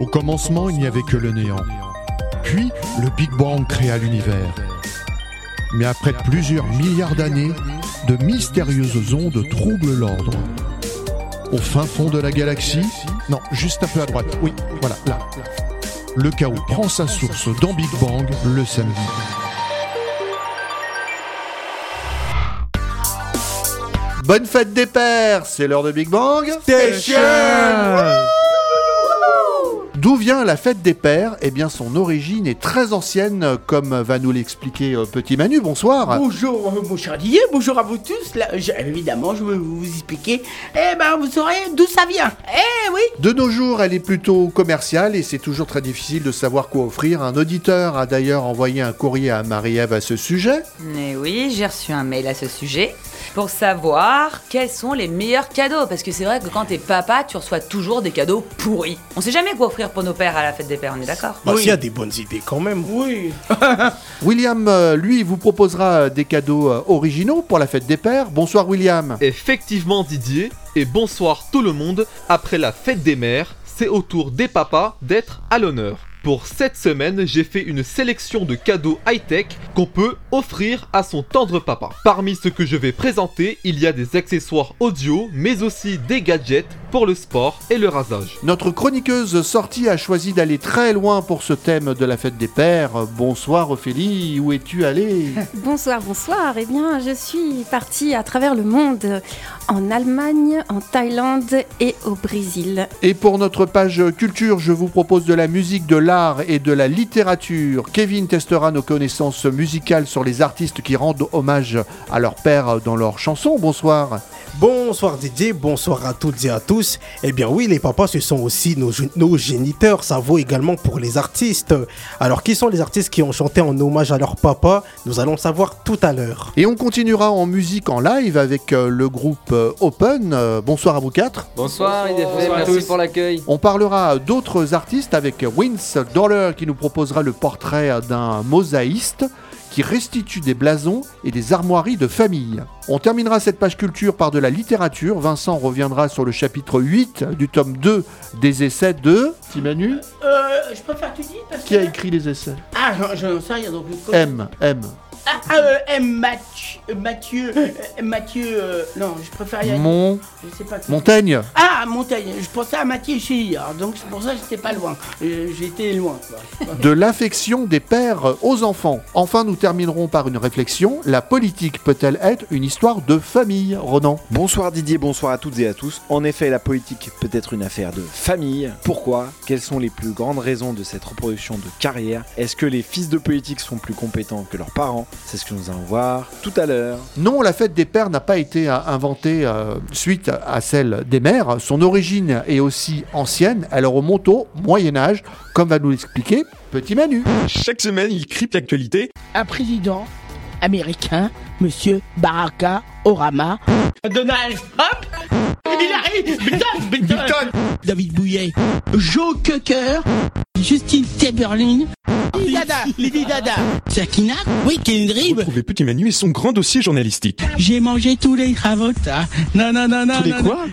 Au commencement, il n'y avait que le néant. Puis, le Big Bang créa l'univers. Mais après plusieurs milliards d'années, de mystérieuses ondes troublent l'ordre. Au fin fond de la galaxie, non, juste un peu à droite, oui, voilà, là. Le chaos prend sa source dans Big Bang le samedi. Bonne fête des pères, c'est l'heure de Big Bang. D'où vient la fête des pères? Eh bien, son origine est très ancienne, comme va nous l'expliquer euh, Petit Manu. Bonsoir. Bonjour, euh, mon cher Didier, bonjour à vous tous. Là, je- évidemment, je vais vous expliquer. Eh ben, vous saurez d'où ça vient. Eh oui. De nos jours, elle est plutôt commerciale et c'est toujours très difficile de savoir quoi offrir. Un auditeur a d'ailleurs envoyé un courrier à Marie-Ève à ce sujet. Mais oui, j'ai reçu un mail à ce sujet pour savoir quels sont les meilleurs cadeaux. Parce que c'est vrai que quand t'es papa, tu reçois toujours des cadeaux pourris. On sait jamais quoi offrir pour nos pères à la fête des pères, on est d'accord Bah, Oui. s'il y a des bonnes idées quand même. Oui. William, euh, lui, vous proposera des cadeaux euh, originaux pour la fête des pères. Bonsoir William. Effectivement Didier, et bonsoir tout le monde, après la fête des mères, c'est au tour des papas d'être à l'honneur. Pour cette semaine, j'ai fait une sélection de cadeaux high-tech qu'on peut offrir à son tendre papa. Parmi ce que je vais présenter, il y a des accessoires audio, mais aussi des gadgets pour le sport et le rasage. Notre chroniqueuse sortie a choisi d'aller très loin pour ce thème de la fête des pères. Bonsoir Ophélie, où es-tu allée Bonsoir, bonsoir. Eh bien, je suis partie à travers le monde, en Allemagne, en Thaïlande et au Brésil. Et pour notre page culture, je vous propose de la musique, de l'art et de la littérature. Kevin testera nos connaissances musicales sur les artistes qui rendent hommage à leur père dans leurs chansons. Bonsoir. Bonsoir Didier, bonsoir à toutes et à tous. Eh bien oui, les papas, ce sont aussi nos, gé- nos géniteurs, ça vaut également pour les artistes. Alors qui sont les artistes qui ont chanté en hommage à leur papa? Nous allons savoir tout à l'heure. Et on continuera en musique en live avec euh, le groupe euh, Open. Euh, bonsoir à vous quatre. Bonsoir, IDF, merci pour l'accueil. On parlera d'autres artistes avec Vince Dollar qui nous proposera le portrait d'un mosaïste qui restitue des blasons et des armoiries de famille. On terminera cette page culture par de la littérature. Vincent reviendra sur le chapitre 8 du tome 2 des essais de... Petit Manu Euh, je préfère que tu dis parce Qui a que. écrit les essais? Ah, j'en- j'en sais rien donc. M, M. Ah, ah, euh, M. Mathieu. euh, Mathieu. euh, Mathieu. euh, non, je préfère y aller. Mon... Je sais pas. qui- Montaigne Ah, Montaigne. Je pensais à Mathieu Chir. Donc c'est pour ça que j'étais pas loin. Euh, J'étais loin. quoi. de l'affection des pères aux enfants. Enfin, nous terminerons par une réflexion. La politique peut-elle être une histoire de famille, Ronan? Bonsoir Didier, bonsoir à toutes et à tous. En effet, la politique peut être une affaire de famille. Pourquoi? Quelles sont les plus grandes raisons de cette reproduction de carrière? Est-ce que les fils de politique sont plus compétents que leurs parents? C'est ce que nous allons voir tout à l'heure. Non, la fête des pères n'a pas été euh, inventée euh, suite à celle des mères. Son origine est aussi ancienne. Elle remonte au Moyen Âge, comme va nous l'expliquer Petit Manu. Chaque semaine, il crypte l'actualité. Un président américain, Monsieur Baraka Orama. Donald Trump? Arrive. Biden, Biden. David Bouillet. Joe Cocker. Justine Timberlake. Lady Dada. Lady Dada. Sakina. Oui, Kendrick. Retrouvez Petit Manu et son grand dossier journalistique. J'ai mangé tous les ravotas. Non, non, non, non. Tous les non, quoi?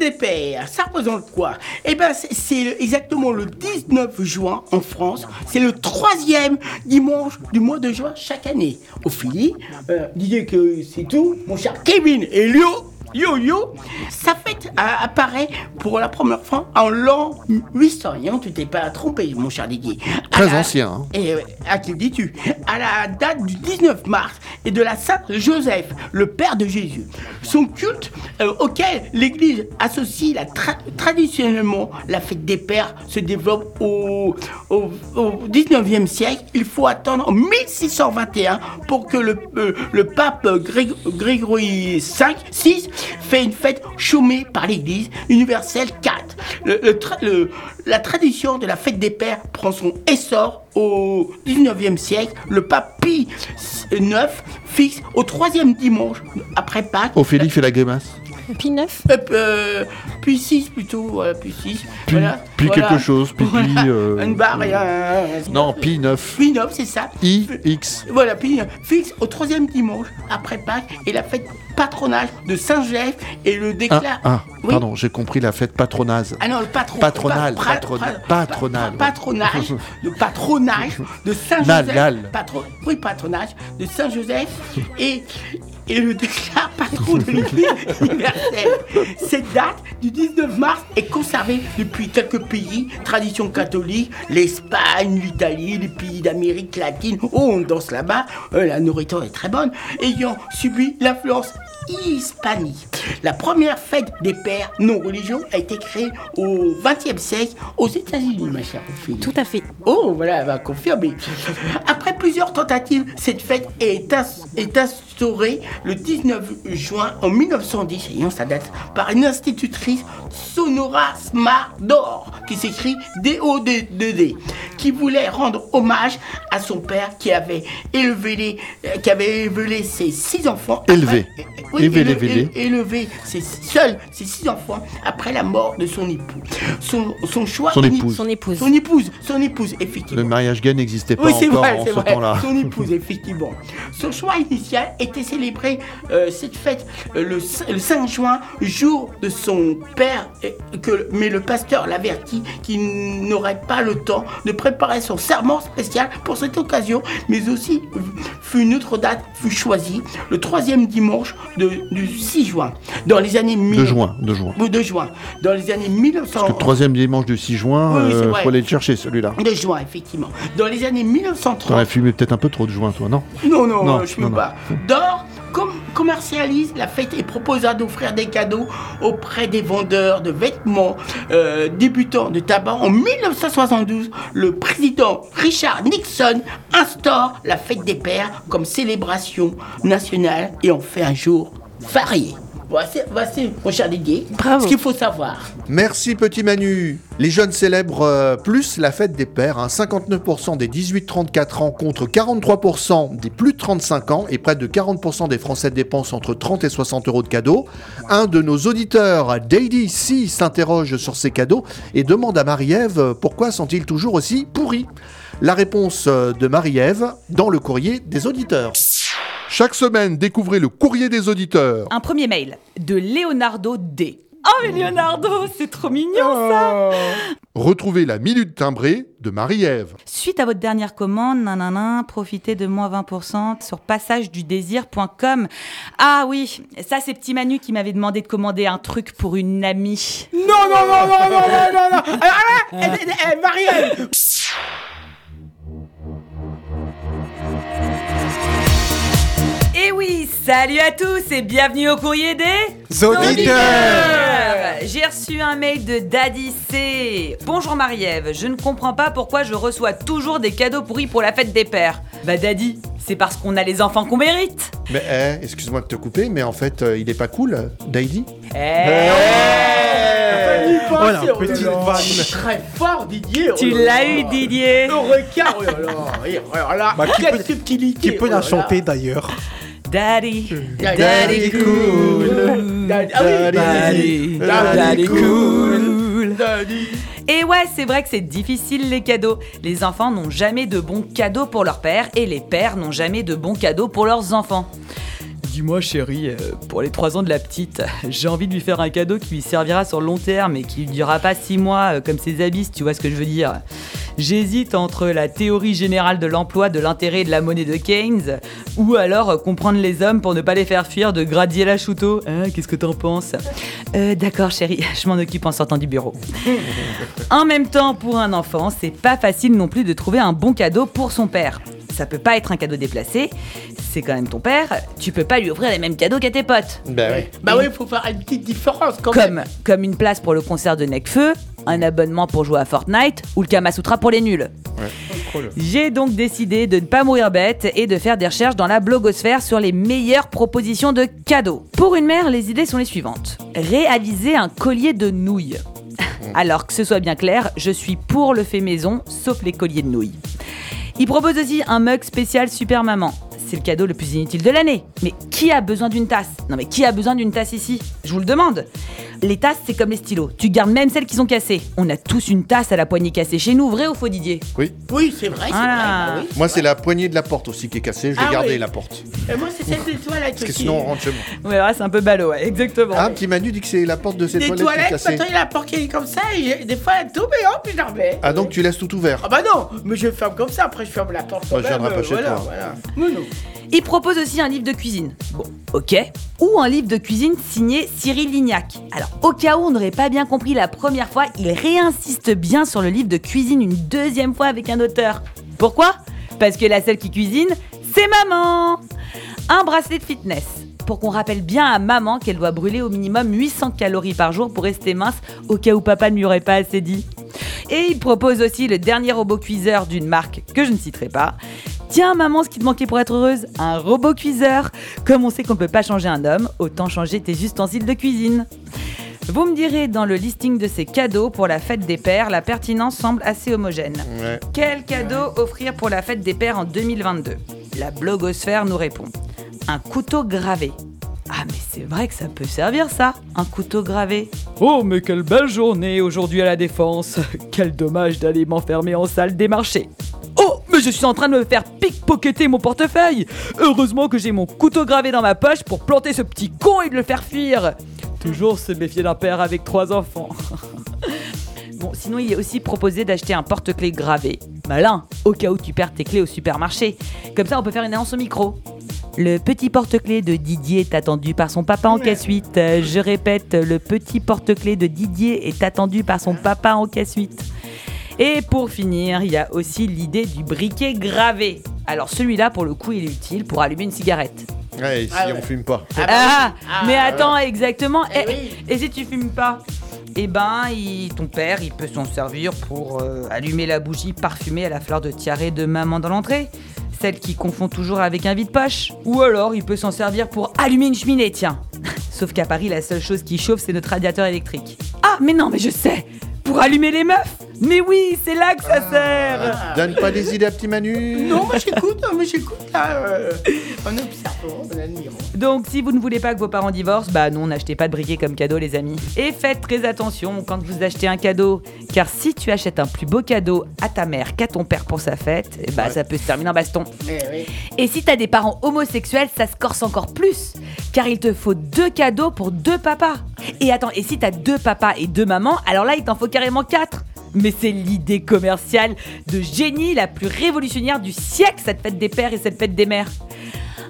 Des pères, ça représente quoi? Eh ben, c'est- exactement le 19 juin en France. C'est le troisième dimanche du mois de juin chaque année. Ophélie, euh, disait que c'est tout. Mon cher Kevin et Lio, Yo Yo, sa fête apparaît pour la première fois en l'an 800. Et on tu t'es pas trompé, mon cher Didier. À Très la- ancien. hein. et euh, à qui dis-tu? À la date du 19 mars et de la Sainte Joseph, le Père de Jésus. Son culte euh, auquel l'Église associe la tra- traditionnellement la fête des pères se développe au, au, au 19e siècle. Il faut attendre en 1621 pour que le, euh, le pape Grég- Grégory V, 6 fait une fête chômée par l'Église universelle 4. Le- le tra- le- la tradition de la fête des pères prend son essor au 19e siècle. Le pape Pie IX fixe au troisième dimanche après Pâques. Ophélie fait la grimace. Puis 9 Euh, euh, puis 6 plutôt, voilà, puis 6. Puis, voilà, puis voilà. quelque chose, puis, puis, euh, Une barre et un... Non, pi 9. Puis 9, c'est ça. I, X. Voilà, puis euh, fixe au troisième dimanche après Pâques et la fête patronage de Saint-Joseph et le Ah, déclare... ah, Oui. pardon, j'ai compris la fête patronase. Ah non, le patron, Patronal, pa- pra- patrona- pra- patronal, pa- Patronage, le patronage de Saint-Joseph. Patro- oui, patronage de Saint-Joseph et, et le déclare patron de l'Église universelle. Cette date du 19 mars est conservée depuis quelques pays, tradition catholique, l'Espagne, l'Italie, les pays d'Amérique latine. Oh, on danse là-bas, euh, la nourriture est très bonne, ayant subi l'influence hispanique. La première fête des pères non religieux a été créée au XXe siècle aux États-Unis, ma chère Ophélie. Tout à fait. Oh, voilà, elle va confirmer. Après plusieurs tentatives, cette fête est, ins- est instaurée le 19 juin en 1910, ayant sa date, par une institutrice Sonora Smardor, qui s'écrit D-O-D-D, qui voulait rendre hommage à son père qui avait élevé, les, euh, qui avait élevé ses six enfants. Élevé. après- oui, Élevé, éle- élevé. éle- élevé ses, seuls ses six enfants après la mort de son époux. Son, son choix Son épouse. Son épouse. son épouse, son épouse, effectivement. Le mariage gay n'existait pas Oui, c'est encore vrai, en c'est ce vrai. temps-là. Son épouse, effectivement. Son choix initial était célébré euh, cette fête euh, le, c- le 5 juin, jour de son père, et que, mais le pasteur l'avertit qu'il n'aurait pas le temps de préparer son serment spécial pour cette occasion, mais aussi fut une autre date fut choisie, le troisième dimanche de, du 6 juin. Dans les années De 1000 juin, de juin. de juin. Dans les années 1900. Le troisième dimanche du 6 juin, oui, c'est euh, faut aller le chercher celui-là. De juin, effectivement. Dans les années 1930. T'aurais fumé peut-être un peu trop de joint, toi, non? Non, non, Non, je ne non. pas. D'or com- commercialise la fête et proposa d'offrir des cadeaux auprès des vendeurs de vêtements euh, débutants de tabac. En 1972, le président Richard Nixon instaure la fête des pères comme célébration nationale et en fait un jour férié. Voici, voici mon cher Didier, Bravo. ce qu'il faut savoir. Merci petit Manu. Les jeunes célèbrent euh, plus la fête des pères. hein. 59% des 18-34 ans contre 43% des plus de 35 ans et près de 40% des Français dépensent entre 30 et 60 euros de cadeaux. Un de nos auditeurs, Daddy C, s'interroge sur ces cadeaux et demande à Marie-Ève euh, pourquoi sont-ils toujours aussi pourris? La réponse euh, de Marie-Ève dans le courrier des auditeurs. Chaque semaine, découvrez le courrier des auditeurs. Un premier mail de Leonardo D. Oh mais Leonardo, c'est trop mignon ça Retrouvez la minute timbrée de Marie-Ève. Suite à votre dernière commande, nanana, profitez de moins 20% sur passageduDésir.com. Ah oui, ça c'est Petit Manu qui m'avait demandé de commander un truc pour une amie. Non, non, non, non, non, non, non, non. Eh, eh, eh, Marielle, Et oui, salut à tous et bienvenue au courrier des Auditeurs J'ai reçu un mail de Daddy C. Bonjour Marie-Ève, je ne comprends pas pourquoi je reçois toujours des cadeaux pourris pour la fête des pères. Bah Daddy, c'est parce qu'on a les enfants qu'on mérite. Mais eh, excuse-moi de te couper, mais en fait, euh, il est pas cool, Daily Eh, Voilà, Oh petite vanne. Très fort, Didier. Tu oh là l'as eu Didier Le requin, oh là là. Et alors là, Bah, qui quelle peut- subtilité. Qui peut oh la chanter d'ailleurs? Daddy. Daddy cool. Daddy, ah Daddy, Daddy Daddy cool. Daddy. Et ouais, c'est vrai que c'est difficile les cadeaux. Les enfants n'ont jamais de bons cadeaux pour leur père et les pères n'ont jamais de bons cadeaux pour leurs enfants. Dis-moi chérie, euh, pour les 3 ans de la petite, j'ai envie de lui faire un cadeau qui lui servira sur le long terme et qui ne durera pas 6 mois euh, comme ses habits, tu vois ce que je veux dire. J'hésite entre la théorie générale de l'emploi, de l'intérêt et de la monnaie de Keynes, ou alors euh, comprendre les hommes pour ne pas les faire fuir de Gradiel à Chouteau. Hein, Qu'est-ce que t'en penses? D'accord chérie, je m'en occupe en sortant du bureau. En même temps, pour un enfant, c'est pas facile non plus de trouver un bon cadeau pour son père. Ça peut pas être un cadeau déplacé, c'est quand même ton père, tu peux pas lui offrir les mêmes cadeaux qu'à tes potes. Ben oui. Bah oui, il faut faire une petite différence quand même. Comme, comme une place pour le concert de Necfeu, un abonnement pour jouer à Fortnite ou le Kamasutra pour les nuls. J'ai donc décidé de ne pas mourir bête et de faire des recherches dans la blogosphère sur les meilleures propositions de cadeaux. Pour une mère, les idées sont les suivantes. Réaliser un collier de nouilles. Alors que ce soit bien clair, je suis pour le fait maison, sauf les colliers de nouilles. Il propose aussi un mug spécial Super Maman. C'est le cadeau le plus inutile de l'année. Mais qui a besoin d'une tasse? Non mais qui a besoin d'une tasse ici? Je vous le demande. Les tasses, c'est comme les stylos. Tu gardes même celles qui sont cassées. On a tous une tasse à la poignée cassée chez nous, vrai ou faux Didier? Oui. Oui, c'est vrai, c'est Voilà. vrai. bah oui. Moi, c'est la poignée de la porte aussi qui est cassée. Je vais Ah garder oui. la porte. Et moi, c'est celle des toilettes Parce que aussi. sinon, on rentre chez moi. Ouais, ouais, c'est un peu ballot, ouais, exactement. Ah, petit Manu dit que c'est la porte de ses Des toilettes, qui est toilettes, cassée. maintenant il a la porte qui est comme ça, et des fois elle tombe et hop, j'en remets. Ah, donc tu laisses tout ouvert Ah bah non, mais je ferme comme ça, après je ferme la porte. Moi, je viendrai pas chez voilà, toi. Non. Il propose aussi un livre de cuisine. Bon, ok. Ou un livre de cuisine signé Cyril Lignac. Alors, au cas où on n'aurait pas bien compris la première fois, il réinsiste bien sur le livre de cuisine une deuxième fois avec un auteur. Pourquoi? Parce que la seule qui cuisine, c'est maman Un bracelet de fitness. Pour qu'on rappelle bien à maman qu'elle doit brûler au minimum 800 calories par jour pour rester mince, au cas où papa ne lui aurait pas assez dit. Et il propose aussi le dernier robot cuiseur d'une marque que je ne citerai pas. Tiens maman, ce qui te manquait pour être heureuse, un robot cuiseur. Comme on sait qu'on ne peut pas changer un homme, autant changer tes ustensiles de cuisine. Vous me direz dans le listing de ces cadeaux pour la fête des pères, la pertinence semble assez homogène. Ouais. Quel cadeau offrir pour la fête des pères en 2022 La blogosphère nous répond. Un couteau gravé. Ah mais c'est vrai que ça peut servir ça, un couteau gravé. Oh mais quelle belle journée aujourd'hui à la défense. Quel dommage d'aller m'enfermer en salle des marchés. Mais je suis en train de me faire pickpocketer mon portefeuille. Heureusement que j'ai mon couteau gravé dans ma poche pour planter ce petit con et de le faire fuir. Toujours se méfier d'un père avec trois enfants. Bon, sinon, il est aussi proposé d'acheter un porte-clés gravé. Malin, au cas où tu perds tes clés au supermarché. Comme ça, on peut faire une annonce au micro. Le petit porte-clés de Didier est attendu par son papa en caisse 8. Euh, Je répète, le petit porte-clés de Didier est attendu par son papa en caisse 8. Et pour finir, il y a aussi l'idée du briquet gravé. Alors celui-là, pour le coup, il est utile pour allumer une cigarette. Ouais, si Ah ouais. on fume pas. Ah, bah Ah. Ah, mais attends, exactement. Eh Et, oui. et si tu fumes pas Eh ben, il- ton père, il peut s'en servir pour euh, allumer la bougie parfumée à la fleur de tiare de maman dans l'entrée. Celle qui confond toujours avec un vide-poche. Ou alors, il peut s'en servir pour allumer une cheminée, tiens. Sauf qu'à Paris, la seule chose qui chauffe, c'est notre radiateur électrique. Ah, mais non, mais je sais Pour allumer les meufs Mais oui, c'est là que ça sert Ah. Donne pas des idées à petit Manu. Non, moi j'écoute, moi j'écoute là. euh, en observant, en admirant. Donc, si vous ne voulez pas que vos parents divorcent, bah non, n'achetez pas de briquet comme cadeau, les amis. Et faites très attention quand vous achetez un cadeau, car si tu achètes un plus beau cadeau à ta mère qu'à ton père pour sa fête, eh bah ça peut se terminer en baston. Eh oui. Et si t'as des parents homosexuels, ça se corse encore plus, car il te faut deux cadeaux pour deux papas. Et attends, et si t'as deux papas et deux mamans, alors là, il t'en faut carrément quatre. Mais c'est l'idée commerciale de génie la plus révolutionnaire du siècle, cette fête des pères et cette fête des mères.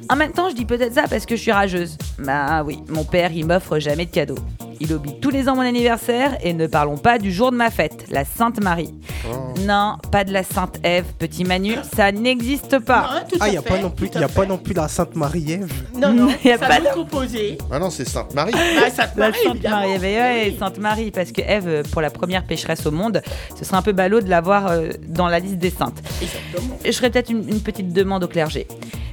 En même temps, je dis peut-être ça parce que je suis rageuse. Bah oui, mon père, il m'offre jamais de cadeaux. Il oublie tous les ans mon anniversaire et ne parlons pas du jour de ma fête, la Sainte Marie. Non, pas de la Sainte Ève, petit Manu, ça n'existe pas. Non, tout Ah, il n'y a, pas non plus- y a pas non plus la Sainte Marie-Ève. Non, non, Y a ça pas nous de- composé. Ah non, c'est Sainte-Marie. Ah, Sainte La Marie, Sainte évidemment. Marie, ouais, Oui. Sainte Marie, parce que Ève, pour la première pécheresse au monde, ce serait un peu ballot de l'avoir euh, dans la liste des saintes. Exactement. Je ferais peut-être une, une petite demande au clergé.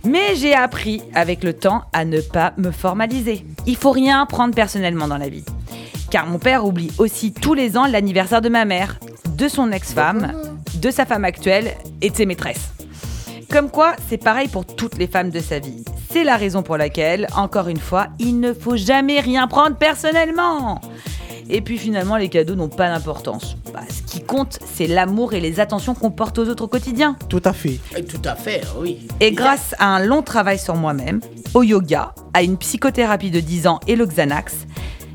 Mais j'ai appris avec le temps à ne pas me formaliser. Il faut rien prendre personnellement dans la vie. Car mon père oublie aussi tous les ans l'anniversaire de ma mère, de son ex-femme, de sa femme actuelle et de ses maîtresses. Comme quoi, c'est pareil pour toutes les femmes de sa vie. C'est la raison pour laquelle, encore une fois, il ne faut jamais rien prendre personnellement. Et puis finalement, les cadeaux n'ont pas d'importance. Ce qui compte, c'est l'amour et les attentions qu'on porte aux autres au quotidien. Tout à fait. Et Tout à fait, oui. Et grâce à un long travail sur moi-même, au yoga, à une psychothérapie de 10 ans et le Xanax,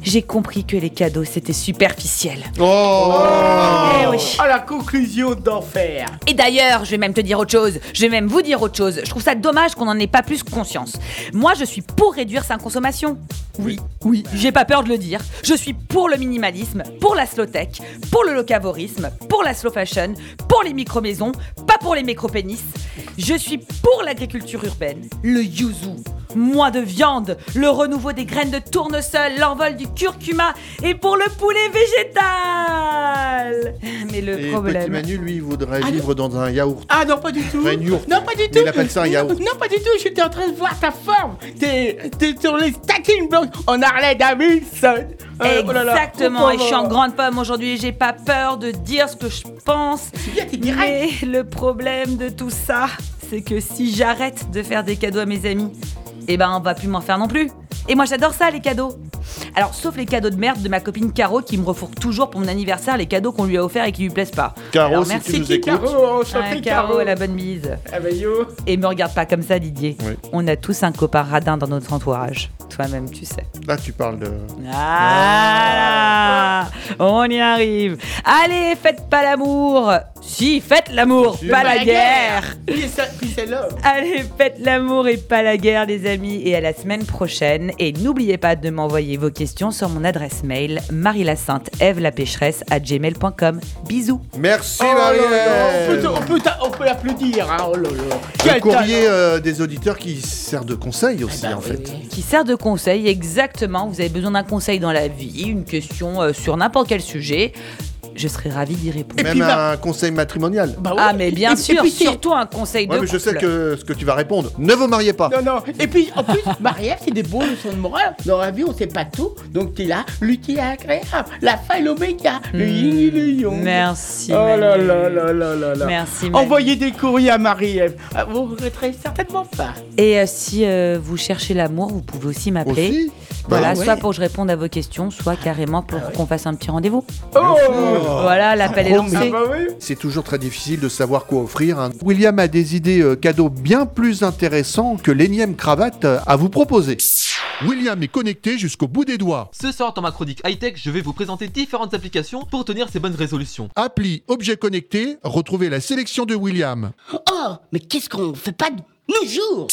j'ai compris que les cadeaux c'était superficiel. Oh, Eh oui. Oh, la conclusion d'enfer. Et d'ailleurs, je vais même te dire autre chose, je vais même vous dire autre chose. Je trouve ça dommage qu'on n'en ait pas plus conscience. Moi, je suis pour réduire sa consommation. Oui, oui, j'ai pas peur de le dire. Je suis pour le minimalisme, pour la slow tech, pour le locavorisme, pour la slow fashion, pour les micro-maisons, pas pour les micro-pénis. Je suis pour l'agriculture urbaine, le yuzu, moins de viande, le renouveau des graines de tournesol, l'envol du curcuma et pour le poulet végétal. Mais le Et petit problème. Manu, lui, il voudrait vivre dans un yaourt. Ah non, pas du tout. Une yourte. Non, pas du Mais tout. il appelle ça un yaourt. Non, non, pas du tout. J'étais en train de voir ta forme. T'es t'es sur les stacking blocks en Harley Davidson. Euh, oh là là. Exactement, et je suis en grande forme aujourd'hui et j'ai pas peur de dire ce que je pense. C'est bien, t'es direct. Mais le problème de tout ça, c'est que si j'arrête de faire des cadeaux à mes amis, eh ben on va plus m'en faire non plus. Et moi j'adore ça les cadeaux. Alors sauf les cadeaux de merde de ma copine Caro qui me refourgue toujours pour mon anniversaire les cadeaux qu'on lui a offerts et qui lui plaisent pas. Caro, Alors, si merci, tu nous écoutes. Caro, Caro, la bonne bise. Ah bah yo. Et me regarde pas comme ça Didier. Oui. On a tous un copain radin dans notre entourage. Toi-même tu sais. Là, tu parles de. Ah, on y arrive. Allez, faites pas l'amour. Si, faites l'amour, pas la guerre. Puis c'est l'homme. Allez, faites l'amour et pas la guerre, les amis. Et à la semaine prochaine. Et n'oubliez pas de m'envoyer vos questions sur mon adresse mail pécheresse à gmail.com. Bisous. Merci, Oh Marie-Ève. on peut- on peut peut l'applaudir. Hein. Oh là là. Le Quel courrier euh, des auditeurs qui sert de conseil aussi, bah en oui. fait. Qui sert de conseil, exactement. Vous avez besoin d'un conseil dans la vie, une question euh, sur n'importe quel sujet. Je serai ravie d'y répondre. Même puis, bah- un conseil matrimonial. Bah ouais. Ah, mais bien Et- et sûr, puis c'est- surtout un conseil Ouais, de mais je sais couple. que ce que tu vas répondre. Ne vous mariez pas. Non, non. Et puis, en plus, Marie-Ève, c'est des bons leçons de morale. Dans la vie, on sait pas tout. Donc, t'es là, l'utile et agréable. La fin et l'oméga. Le yin et le yang. Hmm. Merci. Oh là Manu. là là là là là. Merci. Manu. Envoyez des courriers à Marie-Ève. Ah, Vous regretterez certainement pas. Et euh, si euh, vous cherchez l'amour, vous pouvez aussi m'appeler. Aussi Voilà, Bah ouais. soit pour que je réponde à vos questions, soit carrément pour qu'on fasse un petit rendez-vous. Oh Voilà, l'appel est Ah lancé. bah oui. C'est toujours très difficile de savoir quoi offrir. hein. William a des idées euh, cadeaux bien plus intéressants que l'énième cravate euh, à vous proposer. William est connecté jusqu'au bout des doigts. Ce soir dans ma chronique high-tech, je vais vous présenter différentes applications pour tenir ces bonnes résolutions. Appli objet connecté, retrouvez la sélection de William. Oh, mais qu'est-ce qu'on fait pas de nos jours?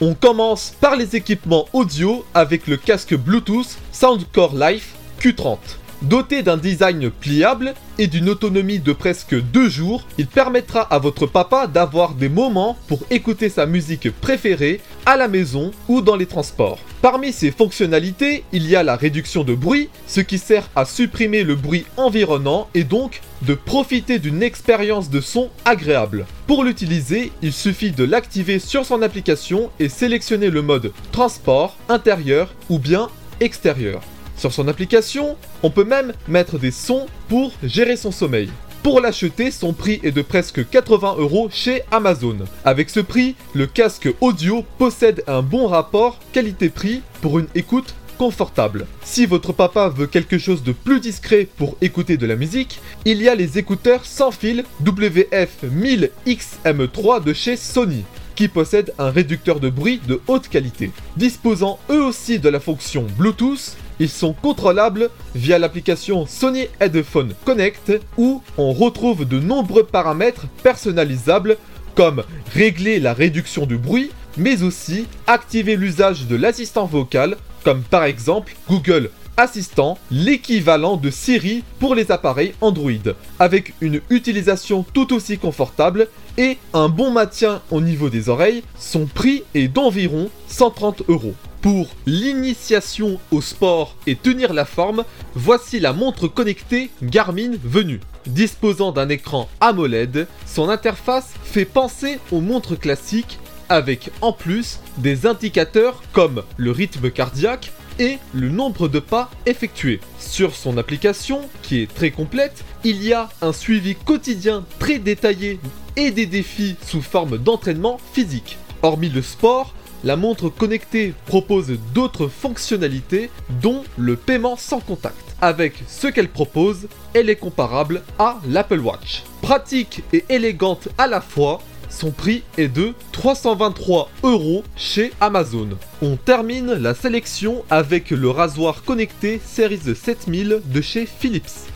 On commence par les équipements audio avec le casque Bluetooth Soundcore Life Q30. Doté d'un design pliable et d'une autonomie de presque deux jours, il permettra à votre papa d'avoir des moments pour écouter sa musique préférée à la maison ou dans les transports. Parmi ses fonctionnalités, il y a la réduction de bruit, ce qui sert à supprimer le bruit environnant et donc de profiter d'une expérience de son agréable. Pour l'utiliser, il suffit de l'activer sur son application et sélectionner le mode transport, intérieur ou bien extérieur. Sur son application, on peut même mettre des sons pour gérer son sommeil. Pour l'acheter, son prix est de presque 80 euros chez Amazon. Avec ce prix, le casque audio possède un bon rapport qualité-prix pour une écoute confortable. Si votre papa veut quelque chose de plus discret pour écouter de la musique, il y a les écouteurs sans fil WF-1000XM3 de chez Sony qui possèdent un réducteur de bruit de haute qualité. Disposant eux aussi de la fonction Bluetooth, ils sont contrôlables via l'application Sony Headphone Connect où on retrouve de nombreux paramètres personnalisables comme régler la réduction du bruit, mais aussi activer l'usage de l'assistant vocal comme par exemple Google Assistant, l'équivalent de Siri pour les appareils Android, avec une utilisation tout aussi confortable et un bon maintien au niveau des oreilles, son prix est d'environ 130 euros. Pour l'initiation au sport et tenir la forme, voici la montre connectée Garmin venue. Disposant d'un écran AMOLED, son interface fait penser aux montres classiques avec en plus des indicateurs comme le rythme cardiaque et le nombre de pas effectués. Sur son application, qui est très complète, il y a un suivi quotidien très détaillé et des défis sous forme d'entraînement physique. Hormis le sport, la montre connectée propose d'autres fonctionnalités, dont le paiement sans contact. Avec ce qu'elle propose, elle est comparable à l'Apple Watch. Pratique et élégante à la fois, son prix est de 323 euros chez Amazon. On termine la sélection avec le rasoir connecté Series 7000 de chez Philips.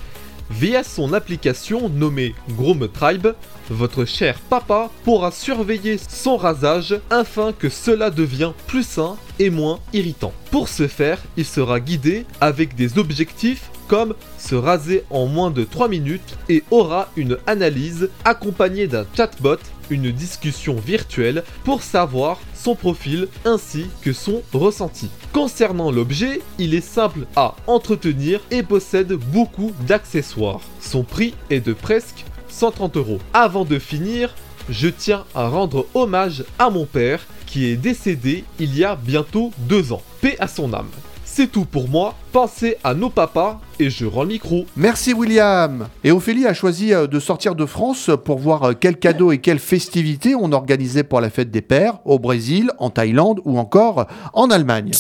Via son application nommée Groom Tribe, votre cher papa pourra surveiller son rasage afin que cela devienne plus sain et moins irritant. Pour ce faire, il sera guidé avec des objectifs comme se raser en moins de 3 minutes et aura une analyse accompagnée d'un chatbot, une discussion virtuelle pour savoir son profil ainsi que son ressenti. Concernant l'objet, il est simple à entretenir et possède beaucoup d'accessoires. Son prix est de presque 130 euros. Avant de finir, je tiens à rendre hommage à mon père qui est décédé il y a bientôt deux ans. Paix à son âme. C'est tout pour moi. Pensez à nos papas et je rends le micro. Merci William. Et Ophélie a choisi euh, de sortir de France pour voir euh, quels cadeaux et quelles festivités on organisait pour la fête des pères au Brésil, en Thaïlande ou encore en Allemagne.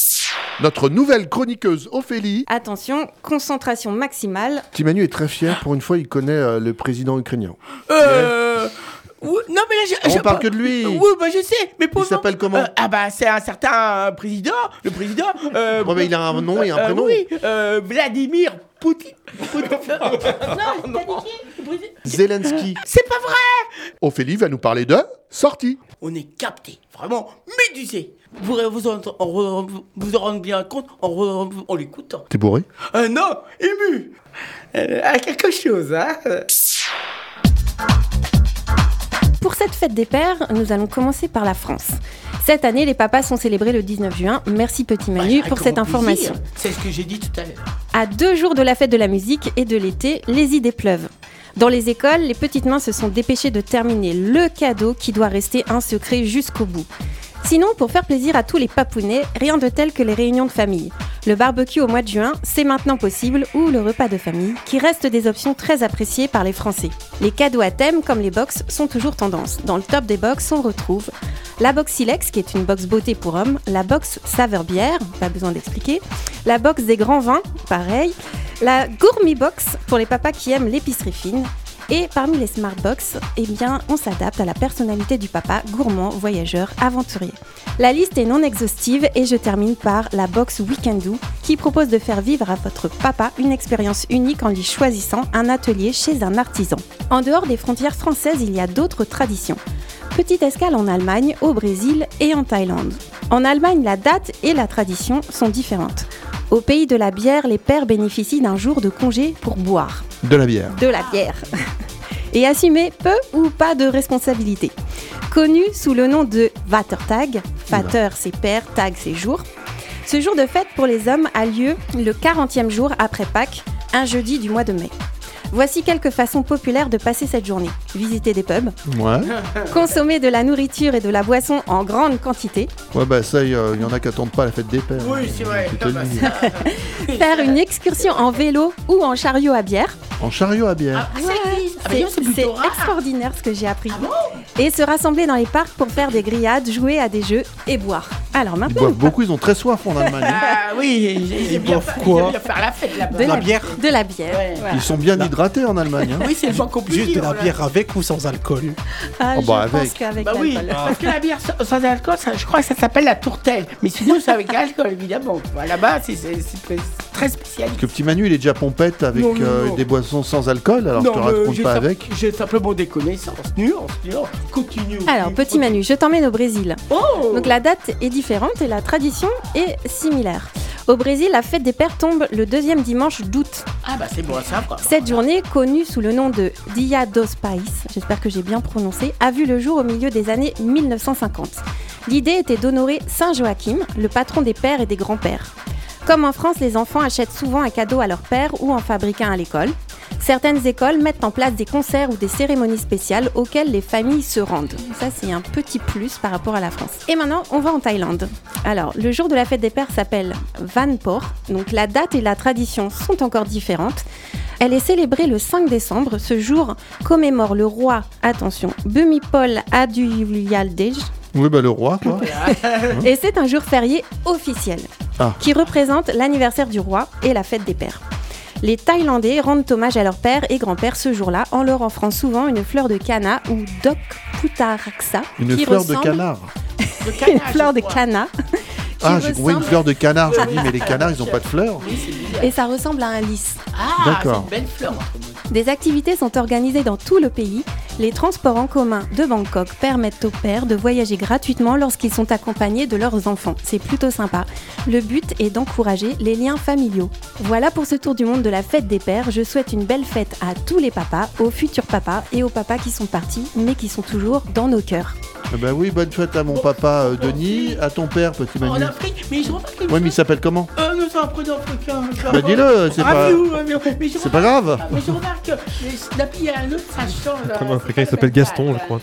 Notre nouvelle chroniqueuse Ophélie. Attention, concentration maximale. Petit Manu est très fier, pour une fois, il connaît euh, le président ukrainien. Euh. Non, mais là, je, On je- parle que de lui. Oui, bah je sais, mais pour Il s'appelle comment Ah, bah c'est un certain président, le président. Euh, Ouais, mais il a un nom et un euh, prénom. oui, euh, Vladimir Poutine. Poutine. non, président Zelensky. C'est pas vrai Ophélie va nous parler de sortie. On est capté, vraiment médusé. Vous vous en, en- vous en rendez bien compte en, en, en l'écoutant. T'es bourré Euh, non, ému. Euh, à quelque chose, hein. Pour cette fête des pères, nous allons commencer par la France. Cette année, les papas sont célébrés le 19 juin. Merci Petit Manu pour cette information. C'est ce que j'ai dit tout à l'heure. À deux jours de la fête de la musique et de l'été, les idées pleuvent. Dans les écoles, les petites mains se sont dépêchées de terminer le cadeau qui doit rester un secret jusqu'au bout. Sinon, pour faire plaisir à tous les papounets, rien de tel que les réunions de famille. Le barbecue au mois de juin, c'est maintenant possible, ou le repas de famille, qui restent des options très appréciées par les Français. Les cadeaux à thème, comme les box, sont toujours tendance. Dans le top des box, on retrouve la box Silex, qui est une box beauté pour hommes, la box saveur bière, pas besoin d'expliquer, la box des grands vins, pareil, la Gourmet Box pour les papas qui aiment l'épicerie fine. Et parmi les Smart Box, eh on s'adapte à la personnalité du papa, gourmand, voyageur, aventurier. La liste est non exhaustive et je termine par la box Weekendoo qui propose de faire vivre à votre papa une expérience unique en lui choisissant un atelier chez un artisan. En dehors des frontières françaises, il y a d'autres traditions. Petite escale en Allemagne, au Brésil et en Thaïlande. En Allemagne, la date et la tradition sont différentes. Au pays de la bière, les pères bénéficient d'un jour de congé pour boire De la bière. de la bière et assumer peu ou pas de responsabilité. Connu sous le nom de Vatertag, Vater c'est père, tag c'est jour, ce jour de fête pour les hommes a lieu le 40e jour après Pâques, un jeudi du mois de mai. Voici quelques façons populaires de passer cette journée. Visiter des pubs, Ouais. consommer de la nourriture et de la boisson en grande quantité, Ouais, bah ça, il y, y en a qui attendent pas la fête des pères. Oui, c'est vrai. Bah, ça- faire une excursion en vélo ou en chariot à bière, En chariot à bière. Ah, existe. Ah, bah, C'est c'est c'est extraordinaire ce que j'ai appris. Ah bon et se rassembler dans les parcs pour faire des grillades, jouer à des jeux et boire. Alors Ils maintenant, boivent beaucoup, ils ont très soif en Allemagne. hein. Ah oui, bien, boivent faire- quoi j'aime bien faire la fête là-bas. de la bière De la bière. Ouais. voilà. Ils sont bien hydratés en Allemagne. hein. Oui, c'est le qu'on puisse Juste de la voilà. bière avec ou sans alcool? Ah, Oh, je bah, pense avec. qu'avec Bah oui, l'alcool. parce que la bière sans, sans alcool, ça, je crois que ça s'appelle la tourtelle. Mais sinon, c'est avec alcool, évidemment. Bah, Là-bas, c'est c'est- c'est très spécial. Parce que petit Manu, il est déjà pompette avec Non, non, euh, non. des boissons sans alcool, alors je te raconte pas avec. J'ai simplement des connaissances. Nuance, nuance. Continue. Alors, petit Manu, je t'emmène au Brésil. Oh Donc la date est différente et la tradition est similaire. Au Brésil, la fête des pères tombe le deuxième dimanche d'août. Ah bah c'est bon à savoir. Cette journée, connue sous le nom de Dia dos Pais, j'espère que j'ai bien prononcé, a vu le jour au milieu des années 1950. L'idée était d'honorer Saint Joachim, le patron des pères et des grands-pères. Comme en France, les enfants achètent souvent un cadeau à leur père ou en fabriquent un à l'école. Certaines écoles mettent en place des concerts ou des cérémonies spéciales auxquelles les familles se rendent. Ça, c'est un petit plus par rapport à la France. Et maintenant, on va en Thaïlande. Alors, le jour de la fête des pères s'appelle Vanpor. Donc, la date et la tradition sont encore différentes. Elle est célébrée le 5 décembre. Ce jour commémore le roi, attention, Bhumipol Aduyaldej. Oui, bah le roi, quoi. Et c'est un jour férié officiel Ah. qui représente l'anniversaire du roi et la fête des pères. Les Thaïlandais rendent hommage à leur père et grand-père ce jour-là en leur offrant souvent une fleur de canna ou dok putaraksa. Une qui fleur de ressemble- canard. Le Une canard, fleur je de qui Ah, j'ai compris une ressemble- fleur de canard. Je me dis, mais les canards, ils ont pas de fleurs. Et ça ressemble à un lys. Ah, c'est D'accord. une belle fleur. Des activités sont organisées dans tout le pays. Les transports en commun de Bangkok permettent aux pères de voyager gratuitement lorsqu'ils sont accompagnés de leurs enfants. C'est plutôt sympa. Le but est d'encourager les liens familiaux. Voilà pour ce tour du monde de la fête des pères. Je souhaite une belle fête à tous les papas, aux futurs papas et aux papas qui sont partis mais qui sont toujours dans nos cœurs. Ah bah oui, bonne fête à mon papa euh, Denis, à ton père, petit En Manu. Afrique, mais je remarque une Ouais, mais il s'appelle comment Euh, c'est un prénom africain. Bah dis-le, c'est pas... C'est pas grave. Mais je remarque que il y a un autre, ça change. là. Quelqu'un qui s'appelle Gaston, je crois.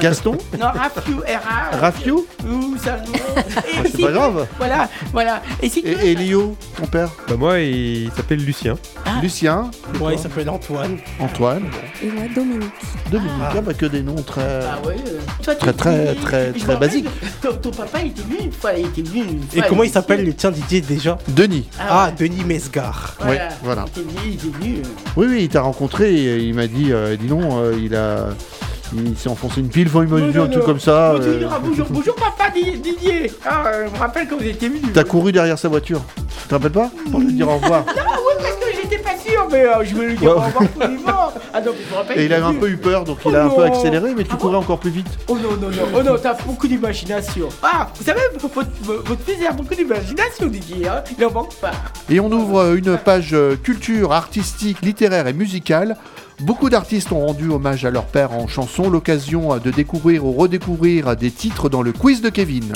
Gaston Non, Rafiou, R.A. Rafiou Ou ça. C'est pas grave. Voilà, voilà. Et si tu Et, et Lio, ton père Bah moi, il s'appelle Lucien. Lucien Moi, il s'appelle Antoine. Antoine Et moi, Dominique. Dominique, ah, bah, que des noms très... Ah ouais. euh, toi, tu- Très, très, très, très basiques. Ton, ton papa, il était venu une fois. Il était venu une Et fois, comment il s'appelle le tien Didier déjà Denis. Ah, Denis Mesgar. Oui, voilà. Il était venu, il était venu. euh. Oui, oui, il t'a rencontré et il m'a dit, euh, dis non, euh, il a... Il s'est enfoncé une pile, enfin, il m'a dit Non, un non, truc non. comme ça. Bonjour, euh, bonjour, bonjour, papa Di- Didier. Ah, euh, je me rappelle quand vous étiez venu. T'as couru derrière sa voiture. Tu te rappelles pas Pour lui dire au revoir. Ah oui, parce que j'étais pas sûr, mais euh, je vais lui dire au revoir poliment. Ah donc je me rappelle. Et il avait un peu eu peur, donc il Oh a un peu non. accéléré, mais tu courais encore plus vite. Oh non, non, non, oh non, t'as beaucoup d'imagination. Ah, vous savez, votre, votre fils a beaucoup d'imagination, Didier, hein il en manque pas. Et on ouvre une page culture, artistique, littéraire et musicale. Beaucoup d'artistes ont rendu hommage à leur père en chanson, l'occasion de découvrir ou redécouvrir des titres dans le quiz de Kevin.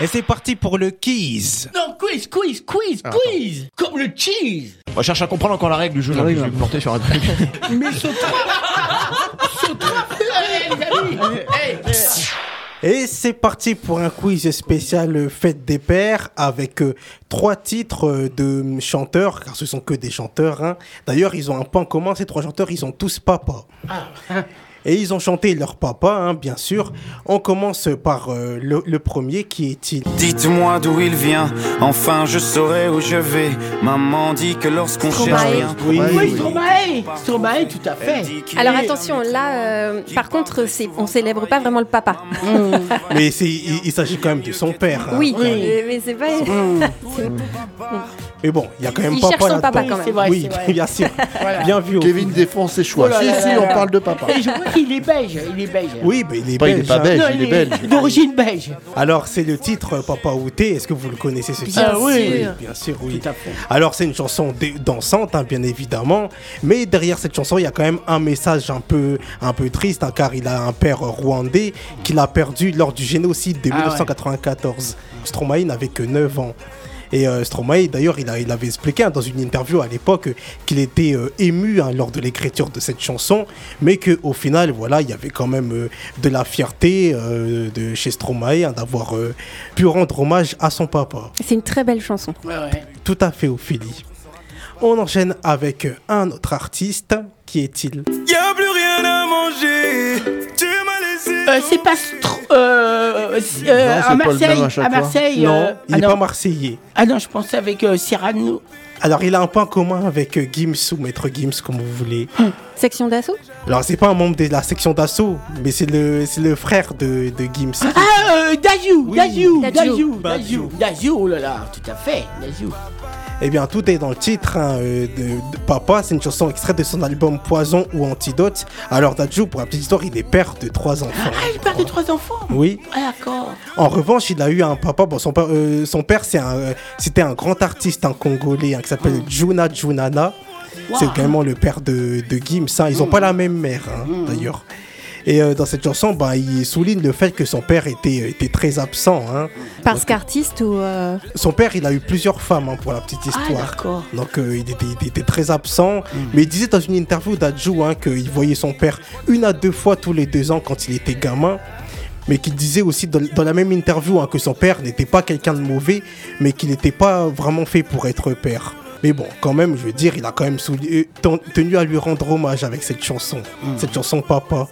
Et c'est parti pour le quiz. Non, quiz, quiz, quiz, Ah, quiz Comme le cheese On cherche à comprendre encore la règle du jeu. là, je vais me planter sur un truc. Mais saute Saute Allez, les amis Hey, hey. Et c'est parti pour un quiz spécial Fête des Pères avec euh, trois titres euh, de chanteurs, car ce sont que des chanteurs. hein. D'ailleurs, ils ont un point commun, ces trois chanteurs, ils ont tous papa. Et ils ont chanté leur papa, hein, bien sûr. On commence par euh, le, le premier qui est-il? Dites-moi d'où il vient, enfin je saurai où je vais. Maman dit que lorsqu'on cherche bien. Oui, Oui, Stromae Stromae, tout à fait. Alors attention, là, euh, par contre, on célèbre pas vraiment le papa. Mais c'est- il, il s'agit quand même de son père. hein. Oui, mais c'est pas. c'est- Mais bon, il y a quand même Il papa son là-dedans. papa, quand même. Vrai, Oui, vrai. bien sûr. Voilà. Bien vu. Kevin défend ses choix. Oh là si, là si, là on là. parle de papa. Qu'il est belge, il est belge. Oui, mais il est Pas, il est belge. pas hein. belge, Non, il est belge. D'origine belge. Alors, c'est le titre Papa Outé. Est-ce que vous le connaissez ce titre? Ah oui. bien sûr, oui. Tout à fait. Alors, c'est une chanson dansante, hein, bien évidemment. Mais derrière cette chanson, il y a quand même un message un peu, un peu triste, hein, car il a un père rwandais qu'il a perdu lors du génocide de Ah ouais. 1994. Stromae n'avait que 9 ans. Et euh, Stromae, d'ailleurs, il, a- il avait expliqué hein, dans une interview à l'époque qu'il était euh, ému hein, lors de l'écriture de cette chanson, mais qu'au final, voilà, il y avait quand même euh, de la fierté euh, de chez Stromae hein, d'avoir euh, pu rendre hommage à son papa. C'est une très belle chanson. Ouais, ouais. Tout à fait, Ophélie. On enchaîne avec un autre artiste. Qui est-il? Y a plus rien à manger. Tu. Euh, c'est pas euh, euh, à pas le Marseille, même à chaque à fois. Marseille. Non, euh, il ah n'est non. pas marseillais. Ah non, je pensais avec euh, Cyrano. Alors, il a un point commun avec euh, Gims ou Maître Gims, comme vous voulez. Section d'assaut? Alors, c'est pas un membre de la section d'assaut, mais c'est le, c'est le frère de, de Gims. Ah, euh, Dajou, Oui. Dajou, Dajou. Dajou, Dajou, oh là là, tout à fait, Dajou. Eh bien, tout est dans le titre hein, euh, de, de Papa. C'est une chanson extraite de son album Poison ou Antidote. Alors, Dadju, pour la petite histoire, il est père de trois enfants. Ah, il perd de trois enfants? Oui. Ah, d'accord. En revanche, il a eu un papa. Bon, son, père- euh, son père, c'est un, euh, c'était un grand artiste un congolais hein, qui s'appelle Juna Junana. C'est également le père de, de Gims. hein. Ils n'ont pas la même mère, hein, d'ailleurs. Et euh, dans cette chanson, bah, il souligne le fait que son père était, était très absent. hein. Parce qu'artiste ou. euh, Son père, il a eu plusieurs femmes, hein, pour la petite Ah, histoire. d'accord. Donc euh, il, était, il était très absent. Mais il disait dans une interview d'Adjou hein, qu'il voyait son père une à deux fois tous les deux ans quand il était gamin. Mais qu'il disait aussi dans, dans la même interview hein, que son père n'était pas quelqu'un de mauvais, mais qu'il n'était pas vraiment fait pour être père. Mais bon, quand même, je veux dire, il a quand même euh, tenu à lui rendre hommage avec cette chanson. Cette chanson Papa.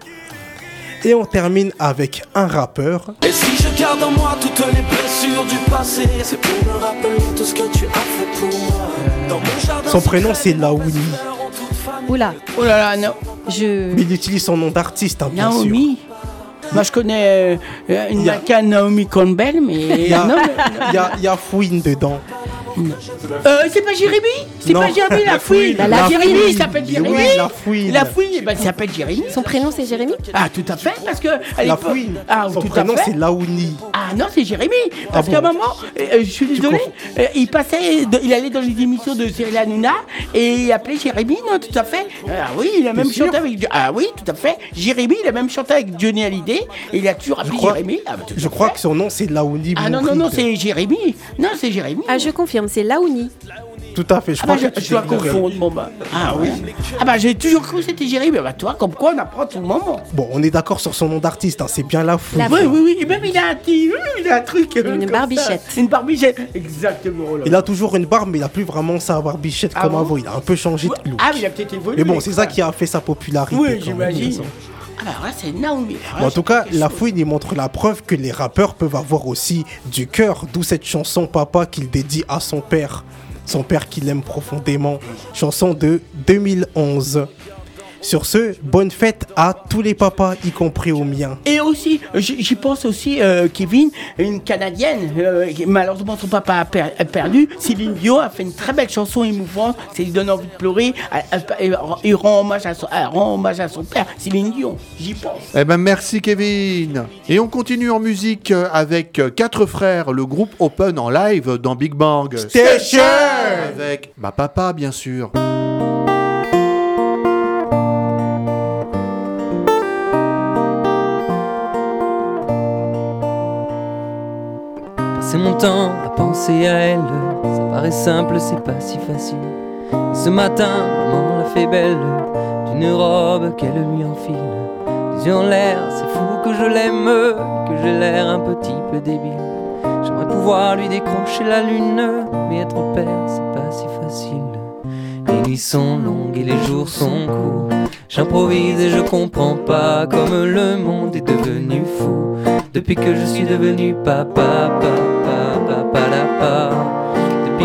Et on termine avec un rappeur. Et si je garde en moi toutes les blessures du passé, c'est pour me rappeler tout ce que tu as fait pour moi. Dans mon jardin Son prénom c'est Laouni. Oula. Oh là là, non. Je. Mais il utilise son nom d'artiste, hein, bien sûr. Naomi. Moi, je connais euh, une a- Naomi Campbell, mais. Il y a, Non, mais- il y a, y a Fouine dedans. Euh, c'est pas Jérémy C'est pas Jérémy, la fouine La La Jérémy, il s'appelle Oui, Jérémy la fouine. La fouine, ben, il s'appelle Jérémy Son prénom c'est Jérémy? Ah, tout à fait, parce que. à La fouine. Ah, Son tout prénom à fait. c'est Laouni. Ah non, c'est Jérémy. Parce Ah qu'à un moment, euh, euh, je suis désolé, euh, il passait, de- il allait dans les émissions de Cyril Hanouna et il appelait Jérémy, non, tout à fait. Ah oui, il a même chanté avec. Ah oui, tout à fait. Jérémy, il a même chanté avec Johnny Hallyday et il a toujours appelé Jérémy. Ah, bah, Je crois que son nom c'est Laouni. Ah non, non, non, c'est Jérémy. Non, c'est Jérémy. Ah, je confirme, c'est Laouni. Tout à fait, je Ah crois bah, que je, je dois confondre. Bon, bah. Ah oui. Ah bah j'ai toujours cru que c'était Jérémy. Bah toi, comme quoi on apprend tout le moment. Bon, on est d'accord sur son nom d'artiste, hein, c'est bien la fouille. oui, oui, oui. Et même il a un petit, oui, il a un truc. euh, Une comme barbichette. ça. Une barbichette. Exactement. là Il a toujours une barbe, mais il a plus vraiment sa barbichette Ah comme bon avant. Il a un peu changé de look. Ah, mais il a peut-être évolué. Mais bon, c'est ça qui a fait sa popularité. Oui, j'imagine. Ah bah en tout cas, la fouine, il montre la preuve que les rappeurs peuvent avoir aussi du cœur, d'où cette chanson Papa qu'il dédie à son père, son père qu'il aime profondément, chanson de 2011. Sur ce, bonne fête à tous les papas, y compris aux miens. Et aussi, j'y pense aussi, euh, Kevin, une Canadienne, euh, malheureusement son papa a, per- a perdu. Céline Dion a fait une très belle chanson émouvante, ça lui donne envie de pleurer. Elle rend, hommage à son, elle rend hommage à son père, Céline Dion, j'y pense. Eh ben merci Kevin. Et on continue en musique euh, avec euh, quatre frères, le groupe Open en live dans Big Bang Station avec ma papa bien sûr. Mon à penser à elle, ça paraît simple, c'est pas si facile. Ce matin, maman l'a fait belle, d'une robe qu'elle lui enfile. Les yeux en l'air, c'est fou que je l'aime, que j'ai l'air un petit peu débile. J'aimerais pouvoir lui décrocher la lune, mais être père, c'est pas si facile. Les nuits sont longues et les jours sont courts. J'improvise et je comprends pas comme le monde est devenu fou. Depuis que je suis devenu papa.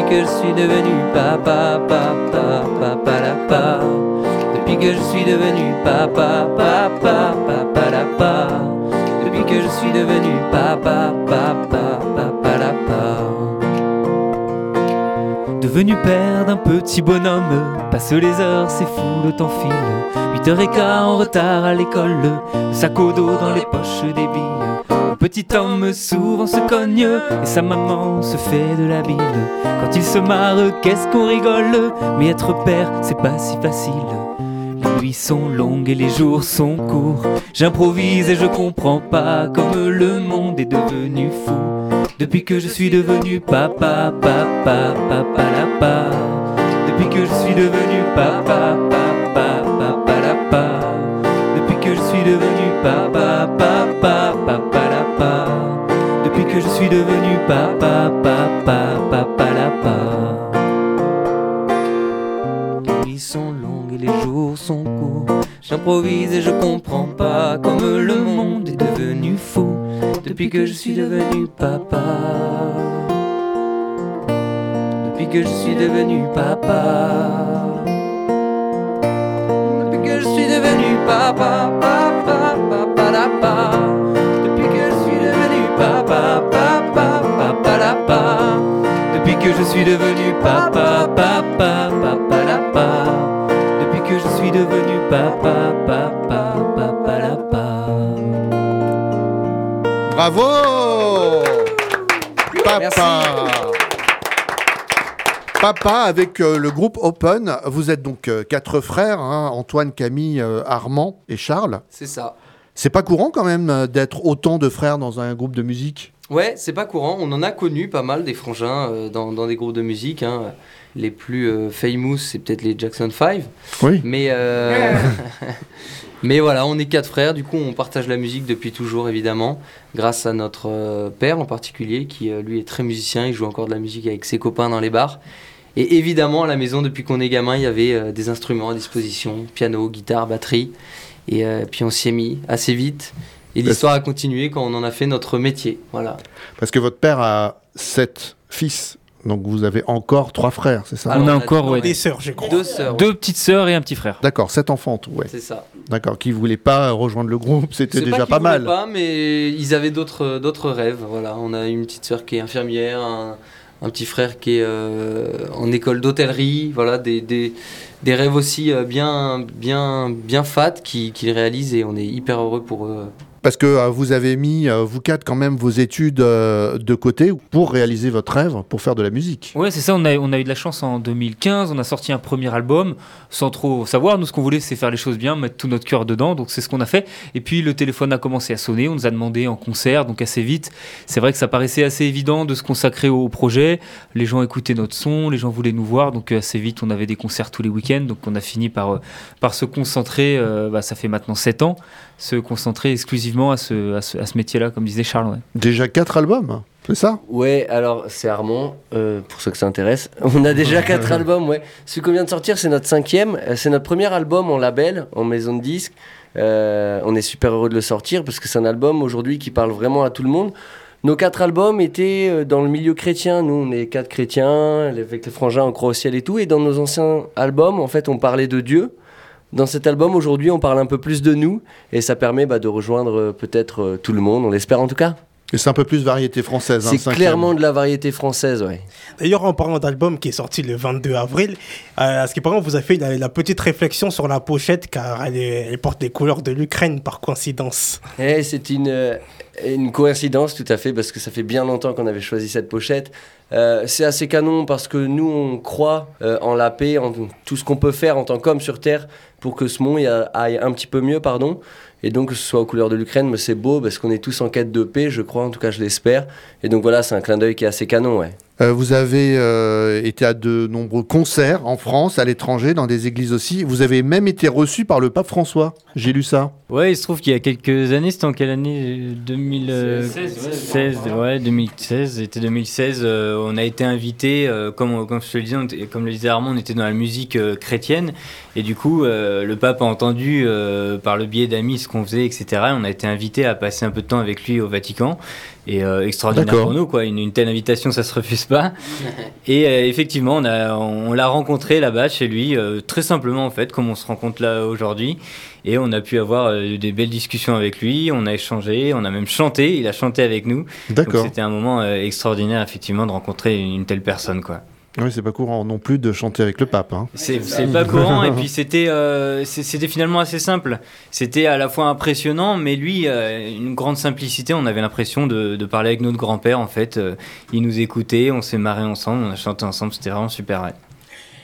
Depuis que je suis devenu papa, papa, papa, la pa. Depuis que je suis devenu papa, papa, papa, la pa. Depuis que je suis devenu papa, papa, papa, la. Devenu père d'un petit bonhomme, passe les heures, c'est fou, le temps file. 8h15 en retard à l'école, le sac au dos dans les poches des billes. Petit homme souvent se cogne et sa maman se fait de la bile. Quand il se marre, qu'est-ce qu'on rigole, mais être père, c'est pas si facile. Les nuits sont longues et les jours sont courts. J'improvise et je comprends pas comme le monde est devenu fou. Depuis que je suis devenu papa, papa, papa, la pa. Depuis que je suis devenu papa, papa, papa, la pa. Depuis que je suis devenu papa, papa, que je suis devenu papa, papa, papa, la pa. Les nuits sont longues et les jours sont courts. J'improvise et je comprends pas comme le monde est devenu fou. Depuis que je suis devenu papa. Depuis que je suis devenu papa. Depuis que je suis devenu papa, je suis devenu papa, papa, papa, la pa. Depuis que je suis devenu papa, papa, papa, la pa. Bravo Papa Papa avec euh, le groupe Open, vous êtes donc euh, quatre frères, hein, Antoine, Camille, euh, Armand et Charles. C'est ça. C'est pas courant quand même d'être autant de frères dans un groupe de musique? Ouais, c'est pas courant. On en a connu pas mal des frangins euh, dans, dans des groupes de musique. hein. Les plus euh, famous, c'est peut-être les Jackson 5. Oui. Mais, euh, mais voilà, on est quatre frères. Du coup, on partage la musique depuis toujours, évidemment. Grâce à notre euh, père en particulier, qui euh, lui est très musicien. Il joue encore de la musique avec ses copains dans les bars. Et évidemment, à la maison, depuis qu'on est gamin, il y avait euh, des instruments à disposition piano, guitare, batterie. Et euh, puis on s'y est mis assez vite. Et l'histoire a continué quand on en a fait notre métier. Voilà. Parce que votre père a sept fils, donc vous avez encore trois frères, c'est ça on a encore ouais, Des sœurs, j'ai Deux sœurs. deux petites sœurs et un petit frère. D'accord, sept enfants en tout, ouais. C'est ça. D'accord, qui voulaient pas rejoindre le groupe, c'était déjà pas, voulaient mal. pas, mais ils avaient d'autres d'autres rêves. Voilà, on a une petite sœur qui est infirmière, un, un petit frère qui est euh, en école d'hôtellerie. Voilà, des, des, des rêves aussi euh, bien bien bien fat qui qu'ils réalisent et on est hyper heureux pour eux Parce que euh, vous avez mis, euh, vous quatre, quand même vos études euh, de côté pour réaliser votre rêve, pour faire de la musique. Ouais, c'est ça, on a, eu de la chance en 2015, on a sorti un premier album sans trop savoir. Nous, ce qu'on voulait, c'est faire les choses bien, mettre tout notre cœur dedans, donc c'est ce qu'on a fait. Et puis le téléphone a commencé à sonner, on nous a demandé en concert, donc assez vite. C'est vrai que ça paraissait assez évident de se consacrer au projet. Les gens écoutaient notre son, les gens voulaient nous voir, donc assez vite, on avait des concerts tous les week-ends, donc on a fini par, par se concentrer, bah, ça fait maintenant 7 ans, se concentrer exclusivement à ce, à ce, à ce métier-là, comme disait Charles. ouais. Déjà quatre albums, c'est ça? Ouais, alors c'est Armand, euh, pour ceux que ça intéresse. On a déjà quatre albums, ouais. Celui qu'on vient de sortir, c'est notre cinquième. Euh, C'est notre premier album en label, en maison de disques. Euh, on est super heureux de le sortir parce que c'est un album aujourd'hui qui parle vraiment à tout le monde. Nos quatre albums étaient dans le milieu chrétien. Nous, on est quatre chrétiens, avec les frangins, on croit au ciel et tout. Et dans nos anciens albums, en fait, on parlait de Dieu. Dans cet album, aujourd'hui, on parle un peu plus de nous. Et ça permet bah, de rejoindre euh, peut-être euh, tout le monde, on l'espère en tout cas. Et c'est un peu plus variété française. hein, C'est clairement de la variété française, ouais. D'ailleurs, en parlant d'album qui est sorti le 22 avril, euh, à ce qui paraît, vous avez fait la, la petite réflexion sur la pochette car elle, est- elle porte les couleurs de l'Ukraine par coïncidence. Eh, c'est une, euh, une coïncidence tout à fait parce que ça fait bien longtemps qu'on avait choisi cette pochette. Euh, c'est assez canon parce que nous on croit euh, en la paix, en tout ce qu'on peut faire en tant qu'homme sur Terre pour que ce monde a- aille un petit peu mieux, pardon. Et donc que ce soit aux couleurs de l'Ukraine, mais c'est beau parce qu'on est tous en quête de paix, je crois, en tout cas je l'espère. Et donc voilà, c'est un clin d'œil qui est assez canon, ouais. Euh, vous avez euh, été à de nombreux concerts en France, à l'étranger, dans des églises aussi. Vous avez même été reçu par le pape François. J'ai lu ça. Ouais, il se trouve qu'il y a quelques années, c'était en quelle année? 2016, ouais, 2016, c'était 2016, euh, on a été invité, euh, comme, comme je te le disais, on était- comme le disait Armand, on était dans la musique euh, chrétienne, et du coup, euh, le pape a entendu euh, par le biais d'amis ce qu'on faisait, etc. et on a été invité à passer un peu de temps avec lui au Vatican, et euh, extraordinaire pour nous, quoi. Une, une telle invitation, ça se refuse pas. Et euh, effectivement, on, a- on l'a rencontré là-bas chez lui, euh, très simplement en fait, comme on se rencontre là aujourd'hui. Et on a pu avoir euh, des belles discussions avec lui, on a échangé, on a même chanté, il a chanté avec nous. D'accord. C'était un moment euh, extraordinaire effectivement de rencontrer une, une telle personne quoi. Oui, c'est pas courant non plus de chanter avec le pape. hein. C'est pas courant et puis c'était euh, c'était finalement assez simple. C'était à la fois impressionnant, mais lui euh, une grande simplicité. On avait l'impression de, de parler avec notre grand-père en fait. Euh, il nous écoutait, on s'est marré ensemble, on a chanté ensemble. C'était vraiment super. ouais.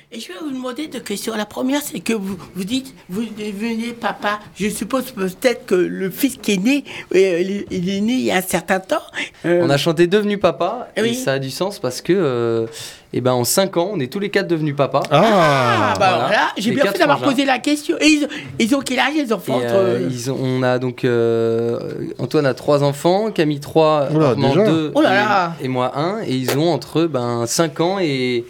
Et je vais vous demander deux questions. La première, c'est que vous, vous dites, vous devenez papa. Je suppose peut-être que le fils qui est né, euh, il est- né il y a un certain temps. Euh, On a chanté Devenu Papa, Oui. et ça a du sens parce que, euh, eh ben, en 5 ans, on est tous les quatre devenus papa. Ah, bah alors là, j'ai bien fait d'avoir posé la question. Et ils, ils ont quel âge, les enfants entre- euh, ils ont- on a donc euh, Antoine a trois enfants, Camille trois, Oula, Armand déjà deux Oh là là. et, et moi un, et ils ont entre ben 5 ans et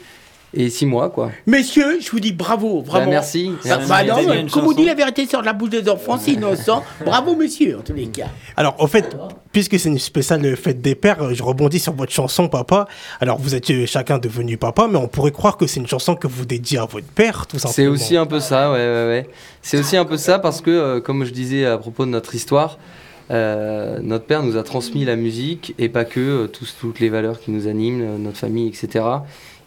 et 6 mois quoi. Messieurs, je vous dis bravo, vraiment. Bah, merci. Merci. bah non, comme on dit la vérité sur la bouche des enfants, c'est innocent. bravo, messieurs, en tous les cas. Alors, en fait, puisque c'est une spéciale fête des pères, je rebondis sur votre chanson, papa. Alors, vous êtes chacun devenu papa, mais on pourrait croire que c'est une chanson que vous dédiez à votre père, tout simplement. C'est aussi un peu ça, ouais, ouais, ouais. C'est aussi un peu ça parce que, euh, comme je disais à propos de notre histoire, euh, notre père nous a transmis la musique et pas que, euh, tous- toutes les valeurs qui nous animent, euh, notre famille, etc.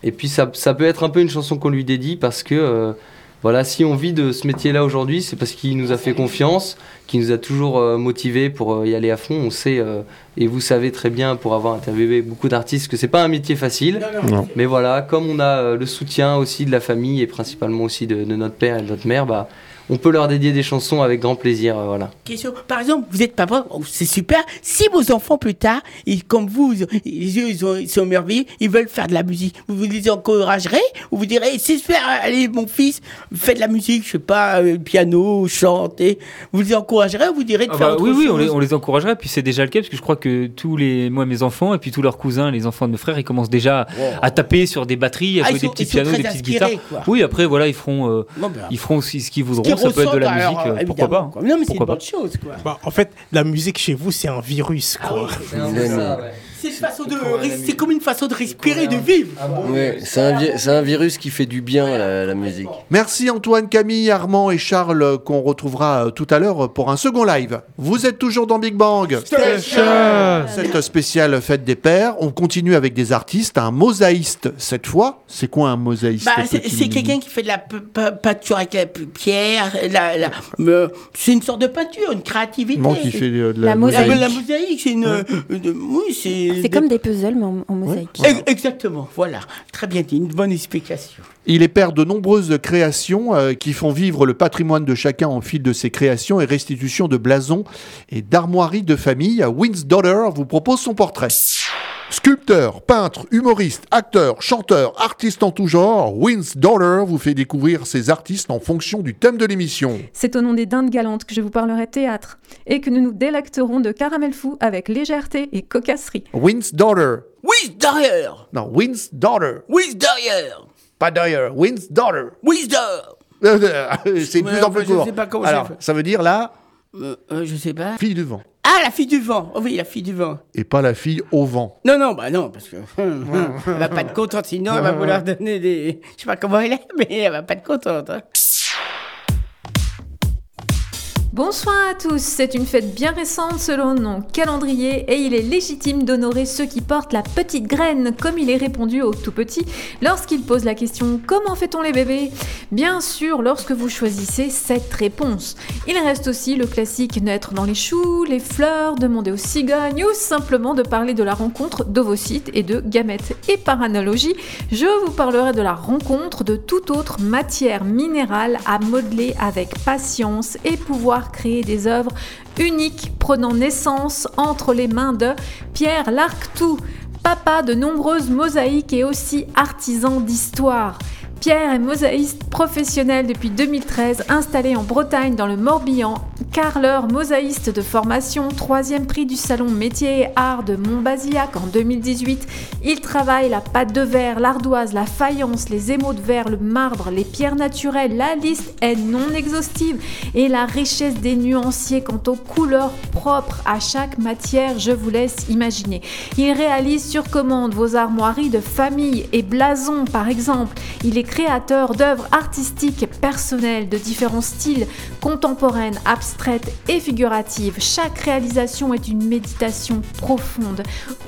Et puis ça, ça peut être un peu une chanson qu'on lui dédie parce que, euh, voilà, si on vit de ce métier-là aujourd'hui, c'est parce qu'il nous a fait confiance, qu'il nous a toujours euh, motivés pour euh, y aller à fond. On sait, euh, et vous savez très bien, pour avoir interviewé beaucoup d'artistes, que c'est pas un métier facile. Non. Mais voilà, comme on a euh, le soutien aussi de la famille et principalement aussi de, de notre père et de notre mère, bah, on peut leur dédier des chansons avec grand plaisir. euh, voilà. Question. Par exemple, vous êtes papa, oh, c'est super. Si vos enfants plus tard, ils, comme vous, ils, ils, ils ont- ils sont merveilleux, ils veulent faire de la musique, vous vous les encouragerez? Ou vous direz, c'est super, allez mon fils, faites de la musique, je sais pas, euh, piano, chanter. Vous les encouragerez ou vous direz de Ah faire bah autre oui, oui, on chose? les, on les encouragerait. Puis c'est déjà le cas, parce que je crois que tous les, moi, mes enfants, et puis tous leurs cousins, les enfants de mes frères, ils commencent déjà à taper sur des batteries, à Ah, jouer des petits pianos, des petites guitares. quoi. Oui, après, voilà, ils feront, euh, Bon, ben, ils feront aussi ce qu'ils Ce voudront. Ça peut être de la musique, alors, euh, pourquoi pas quoi. Non, mais c'est une bonne chose, quoi. Bah, en fait, la musique chez vous, c'est un virus, quoi. C'est un peu ça, ouais. C'est comme une façon de respirer, de vivre. Ouais, c'est un, vi- c'est un virus qui fait du bien, la, la musique. Merci Antoine, Camille, Armand et Charles euh, qu'on retrouvera euh, tout à l'heure pour un second live. Vous êtes toujours dans Big Bang. Station. Cette spéciale fête des pères. On continue avec des artistes, un mosaïste cette fois. C'est quoi un mosaïste Bah, c'est petit c'est Mimi quelqu'un qui fait de la pe- pe- peinture avec la p- pierre. La, la- euh, c'est une sorte de peinture, une créativité. Non, qui fait de, la, La mosaïque. La, la mosaïque, c'est une. euh, de- oui, c'est. C'est comme des puzzles, mais en, en mosaïque. Ex- Exactement, voilà. Très bien dit, une bonne explication. Il est père de nombreuses créations euh, qui font vivre le patrimoine de chacun en fil de ses créations et restitution de blasons et d'armoiries de famille. Win's Daughter vous propose son portrait. Sculpteur, peintre, humoriste, acteur, chanteur, artiste en tout genre, Win's Daughter vous fait découvrir ses artistes en fonction du thème de l'émission. C'est au nom des dindes galantes que je vous parlerai théâtre et que nous nous délecterons de caramel fou avec légèreté et cocasserie. Win's Daughter. Oui, derrière Non, Win's Daughter. Oui, derrière Pas derrière, Win's Daughter. Oui, derrière C'est de plus en plus je court. sais pas comment Alors, ça veut dire là, Euh, euh, Je sais pas. fille du vent. Ah, la fille du vent Oh Oui, la fille du vent. Et pas la fille au vent. Non, non, bah non, parce que hum, hum, elle va pas être contente, sinon elle va vouloir donner des. Je sais pas comment elle est, mais elle va pas être contente. hein. Bonsoir à tous, c'est une fête bien récente selon nos calendriers et il est légitime d'honorer ceux qui portent la petite graine comme il est répondu aux tout petits lorsqu'ils posent la question comment fait-on les bébés? Bien sûr lorsque vous choisissez cette réponse. Il reste aussi le classique naître dans les choux, les fleurs, demander aux cigognes ou simplement de parler de la rencontre d'ovocytes et de gamètes. Et par analogie, je vous parlerai de la rencontre de toute autre matière minérale à modeler avec patience et pouvoir créer des œuvres uniques prenant naissance entre les mains de Pierre Larctou, papa de nombreuses mosaïques et aussi artisan d'histoire. Pierre est mosaïste professionnel depuis 2013, installé en Bretagne dans le Morbihan, carleur mosaïste de formation, troisième prix du salon métier et art de Montbazillac en 2018. Il travaille la pâte de verre, l'ardoise, la faïence, les émaux de verre, le marbre, les pierres naturelles. La liste est non exhaustive et la richesse des nuanciers quant aux couleurs propres à chaque matière, je vous laisse imaginer. Il réalise sur commande vos armoiries de famille et blasons par exemple. Il est créateur d'œuvres artistiques personnelles de différents styles, contemporaines, abstraites et figuratives. Chaque réalisation est une méditation profonde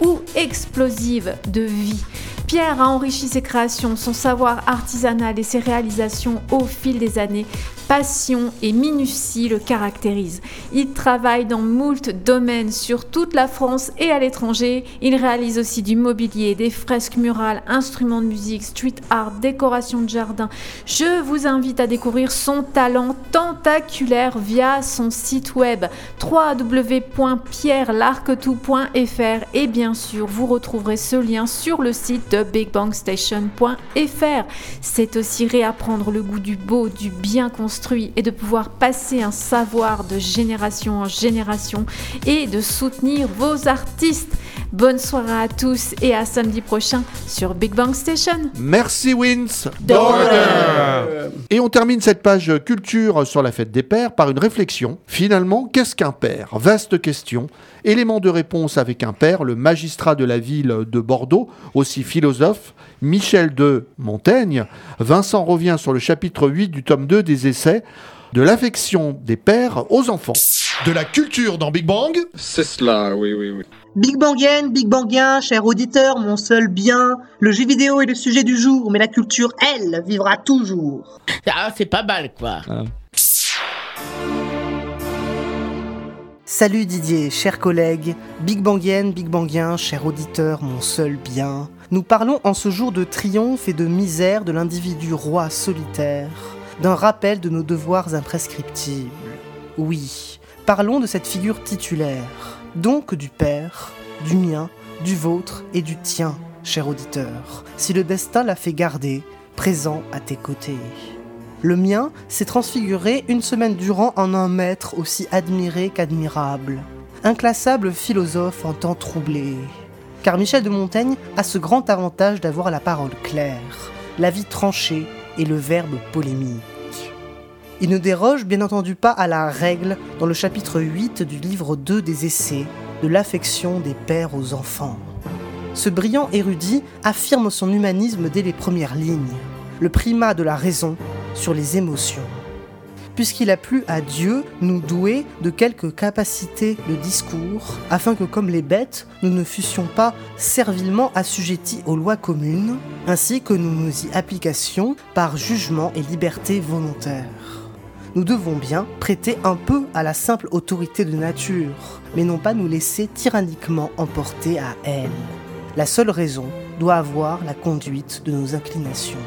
ou explosive de vie. Pierre a enrichi ses créations, son savoir artisanal et ses réalisations au fil des années. Passion et minutie le caractérisent. Il travaille dans moult domaines sur toute la France et à l'étranger. Il réalise aussi du mobilier, des fresques murales, instruments de musique, street art, décoration de jardin. Je vous invite à découvrir son talent tentaculaire via son site web www.pierrelarquetout.fr et bien sûr vous retrouverez ce lien sur le site de bigbangstation.fr. C'est aussi réapprendre le goût du beau, du bien construit et de pouvoir passer un savoir de génération en génération et de soutenir vos artistes. Bonne soirée à tous et à samedi prochain sur Big Bang Station. Merci Wins Et on termine cette page culture sur la fête des pères par une réflexion. Finalement, qu'est-ce qu'un père? Vaste question. Élément de réponse avec un père, le magistrat de la ville de Bordeaux, aussi philosophe, Michel de Montaigne. Vincent revient sur le chapitre 8 du tome 2 des essais de l'affection des pères aux enfants. De la culture dans Big Bang C'est cela, oui, oui, oui. Big Bangienne, Big Bangien, cher auditeur, mon seul bien. Le jeu vidéo est le sujet du jour, mais la culture, elle, vivra toujours. Ah, c'est pas mal, quoi. Salut Didier, chers collègues, Big Bangienne, Big Bangien, cher auditeur, mon seul bien. Nous parlons en ce jour de triomphe et de misère de l'individu roi solitaire, d'un rappel de nos devoirs imprescriptibles. Oui, parlons de cette figure titulaire, donc du père, du mien, du vôtre et du tien, cher auditeur, si le destin l'a fait garder, présent à tes côtés. Le mien s'est transfiguré une semaine durant en un maître aussi admiré qu'admirable, inclassable philosophe en temps troublé. Car Michel de Montaigne a ce grand avantage d'avoir la parole claire, la vie tranchée et le verbe polémique. Il ne déroge bien entendu pas à la règle dans le chapitre 8 du livre 2 des Essais de l'affection des pères aux enfants. ce brillant érudit affirme son humanisme dès les premières lignes, le primat de la raison sur les émotions. Puisqu'il a plu à Dieu nous douer de quelques capacités de discours, afin que comme les bêtes, nous ne fussions pas servilement assujettis aux lois communes, ainsi que nous nous y applications par jugement et liberté volontaire nous devons bien prêter un peu à la simple autorité de nature, mais non pas nous laisser tyranniquement emporter à elle. La seule raison doit avoir la conduite de nos inclinations.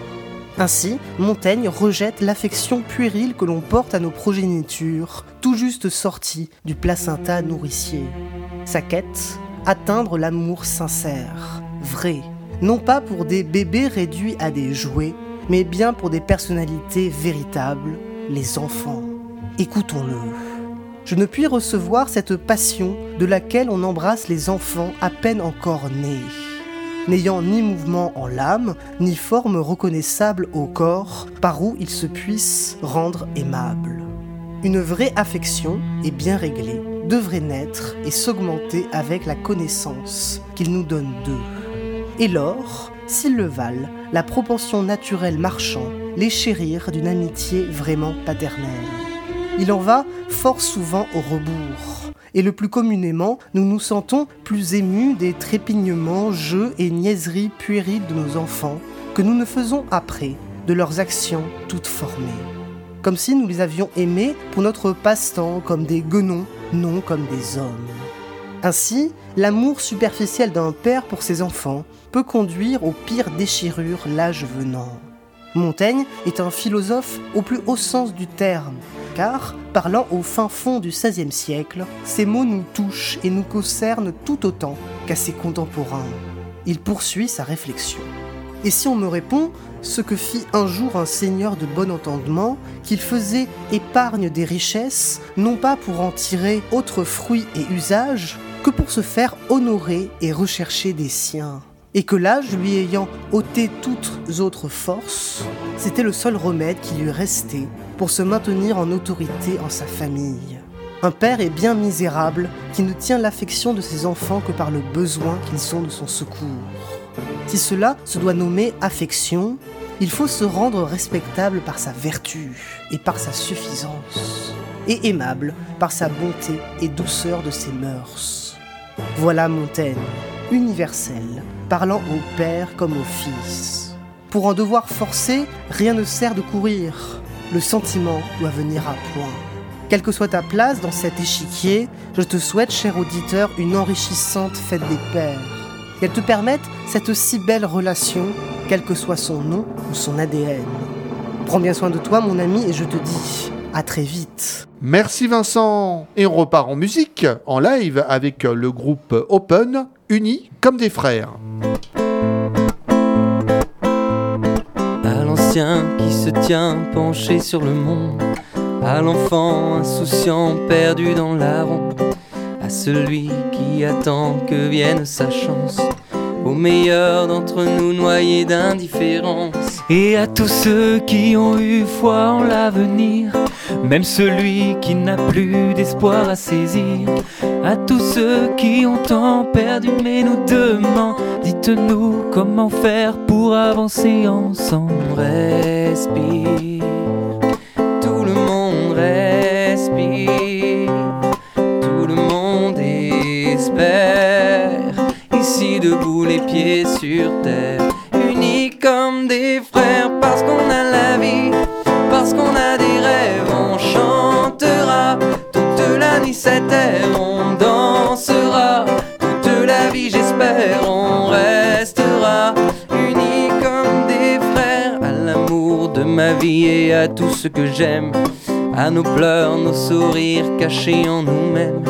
Ainsi, Montaigne rejette l'affection puérile que l'on porte à nos progénitures, tout juste sorties du placenta nourricier. Sa quête Atteindre l'amour sincère, vrai, non pas pour des bébés réduits à des jouets, mais bien pour des personnalités véritables, les enfants. Écoutons-le. Je ne puis recevoir cette passion de laquelle on embrasse les enfants à peine encore nés, n'ayant ni mouvement en l'âme, ni forme reconnaissable au corps par où ils se puissent rendre aimables. Une vraie affection est bien réglée, devrait naître et s'augmenter avec la connaissance qu'il nous donne d'eux. Et lors, s'ils le valent, la propension naturelle marchant, les chérir d'une amitié vraiment paternelle. Il en va fort souvent au rebours. Et le plus communément, nous nous sentons plus émus des trépignements, jeux et niaiseries puériles de nos enfants que nous ne faisons après de leurs actions toutes formées. Comme si nous les avions aimés pour notre passe-temps comme des guenons, non comme des hommes. Ainsi, l'amour superficiel d'un père pour ses enfants peut conduire aux pires déchirures l'âge venant. Montaigne est un philosophe au plus haut sens du terme, car, parlant au fin fond du XVIe siècle, ses mots nous touchent et nous concernent tout autant qu'à ses contemporains. Il poursuit sa réflexion. Et si on me répond ce que fit un jour un seigneur de bon entendement, qu'il faisait épargne des richesses, non pas pour en tirer autres fruits et usages, que pour se faire honorer et rechercher des siens et que l'âge lui ayant ôté toutes autres forces, c'était le seul remède qui lui restait pour se maintenir en autorité en sa famille. Un père est bien misérable qui ne tient l'affection de ses enfants que par le besoin qu'ils ont de son secours. Si cela se doit nommer affection, il faut se rendre respectable par sa vertu et par sa suffisance, et aimable par sa bonté et douceur de ses mœurs. Voilà Montaigne, universel, parlant au Père comme au Fils. Pour un devoir forcé, rien ne sert de courir. Le sentiment doit venir à point. Quelle que soit ta place dans cet échiquier, je te souhaite, cher auditeur, une enrichissante fête des pères. Qu'elle te permette cette si belle relation, quel que soit son nom ou son ADN. Prends bien soin de toi, mon ami, et je te dis à très vite. Merci Vincent. Et on repart en musique, en live, avec le groupe Open, unis comme des frères. À l'ancien qui se tient penché sur le monde, à l'enfant insouciant perdu dans la ronde, à celui qui attend que vienne sa chance, au meilleur d'entre nous noyés d'indifférence, et à tous ceux qui ont eu foi en l'avenir, même celui qui n'a plus d'espoir à saisir, à tous ceux qui ont tant perdu mais nous demandent, dites-nous comment faire pour avancer ensemble. Respire, tout le monde respire, terre, on dansera. Toute la vie, j'espère, on restera unis comme des frères à l'amour de ma vie et à tout ce que j'aime, à nos pleurs, nos sourires cachés en nous-mêmes,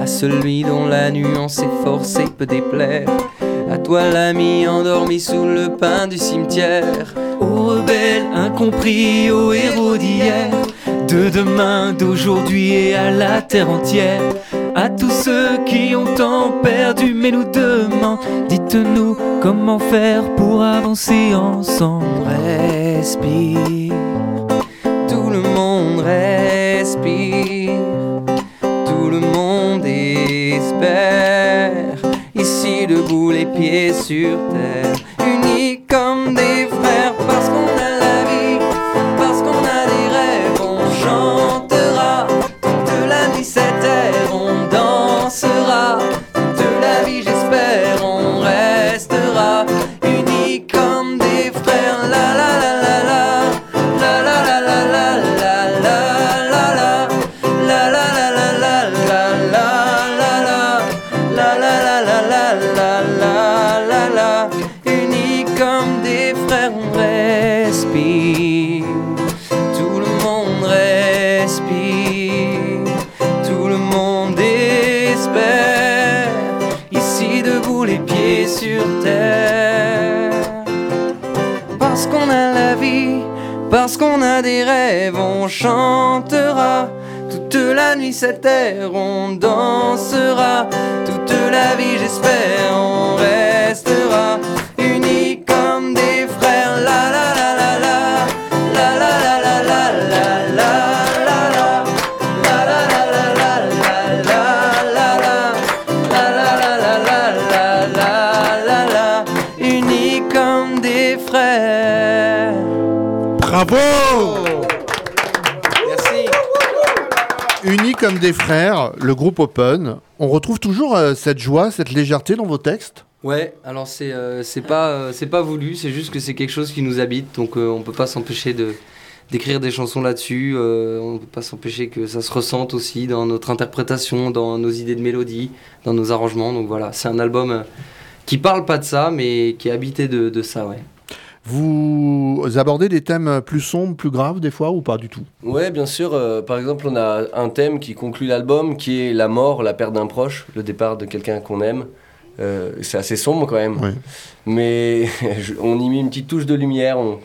à celui dont la nuance est forcée peut déplaire. À toi l'ami endormi sous le pain du cimetière. Aux rebelles incompris, aux héros De demain, d'aujourd'hui et à la terre entière. À tous ceux qui ont tant perdu mais nous demandent Dites-nous comment faire pour avancer ensemble. Respire, tout le monde respire. Tout le monde espère. Ici de debout, les pieds sur terre, des rêves On chantera. Toute la nuit cette terre, on dansera. Toute la vie, j'espère, on restera des frères, le groupe Open. On retrouve toujours euh, cette joie, cette légèreté dans vos textes? Ouais, alors c'est euh, pas euh, pas voulu, c'est juste que c'est quelque chose qui nous habite, donc euh, on peut pas s'empêcher de d'écrire des chansons là-dessus. on peut pas s'empêcher que ça se ressente aussi dans notre interprétation, dans nos idées de mélodie, dans nos arrangements. Donc voilà, c'est un album qui parle pas de ça, mais qui est habité de ça, ouais. Vous abordez des thèmes plus sombres, plus graves des fois ou pas du tout? Ouais, bien sûr. euh, par exemple, on a un thème qui conclut l'album, qui est la mort, la perte d'un proche, le départ de quelqu'un qu'on aime. Euh, c'est assez sombre quand même. Mais on y met une petite touche de lumière. On,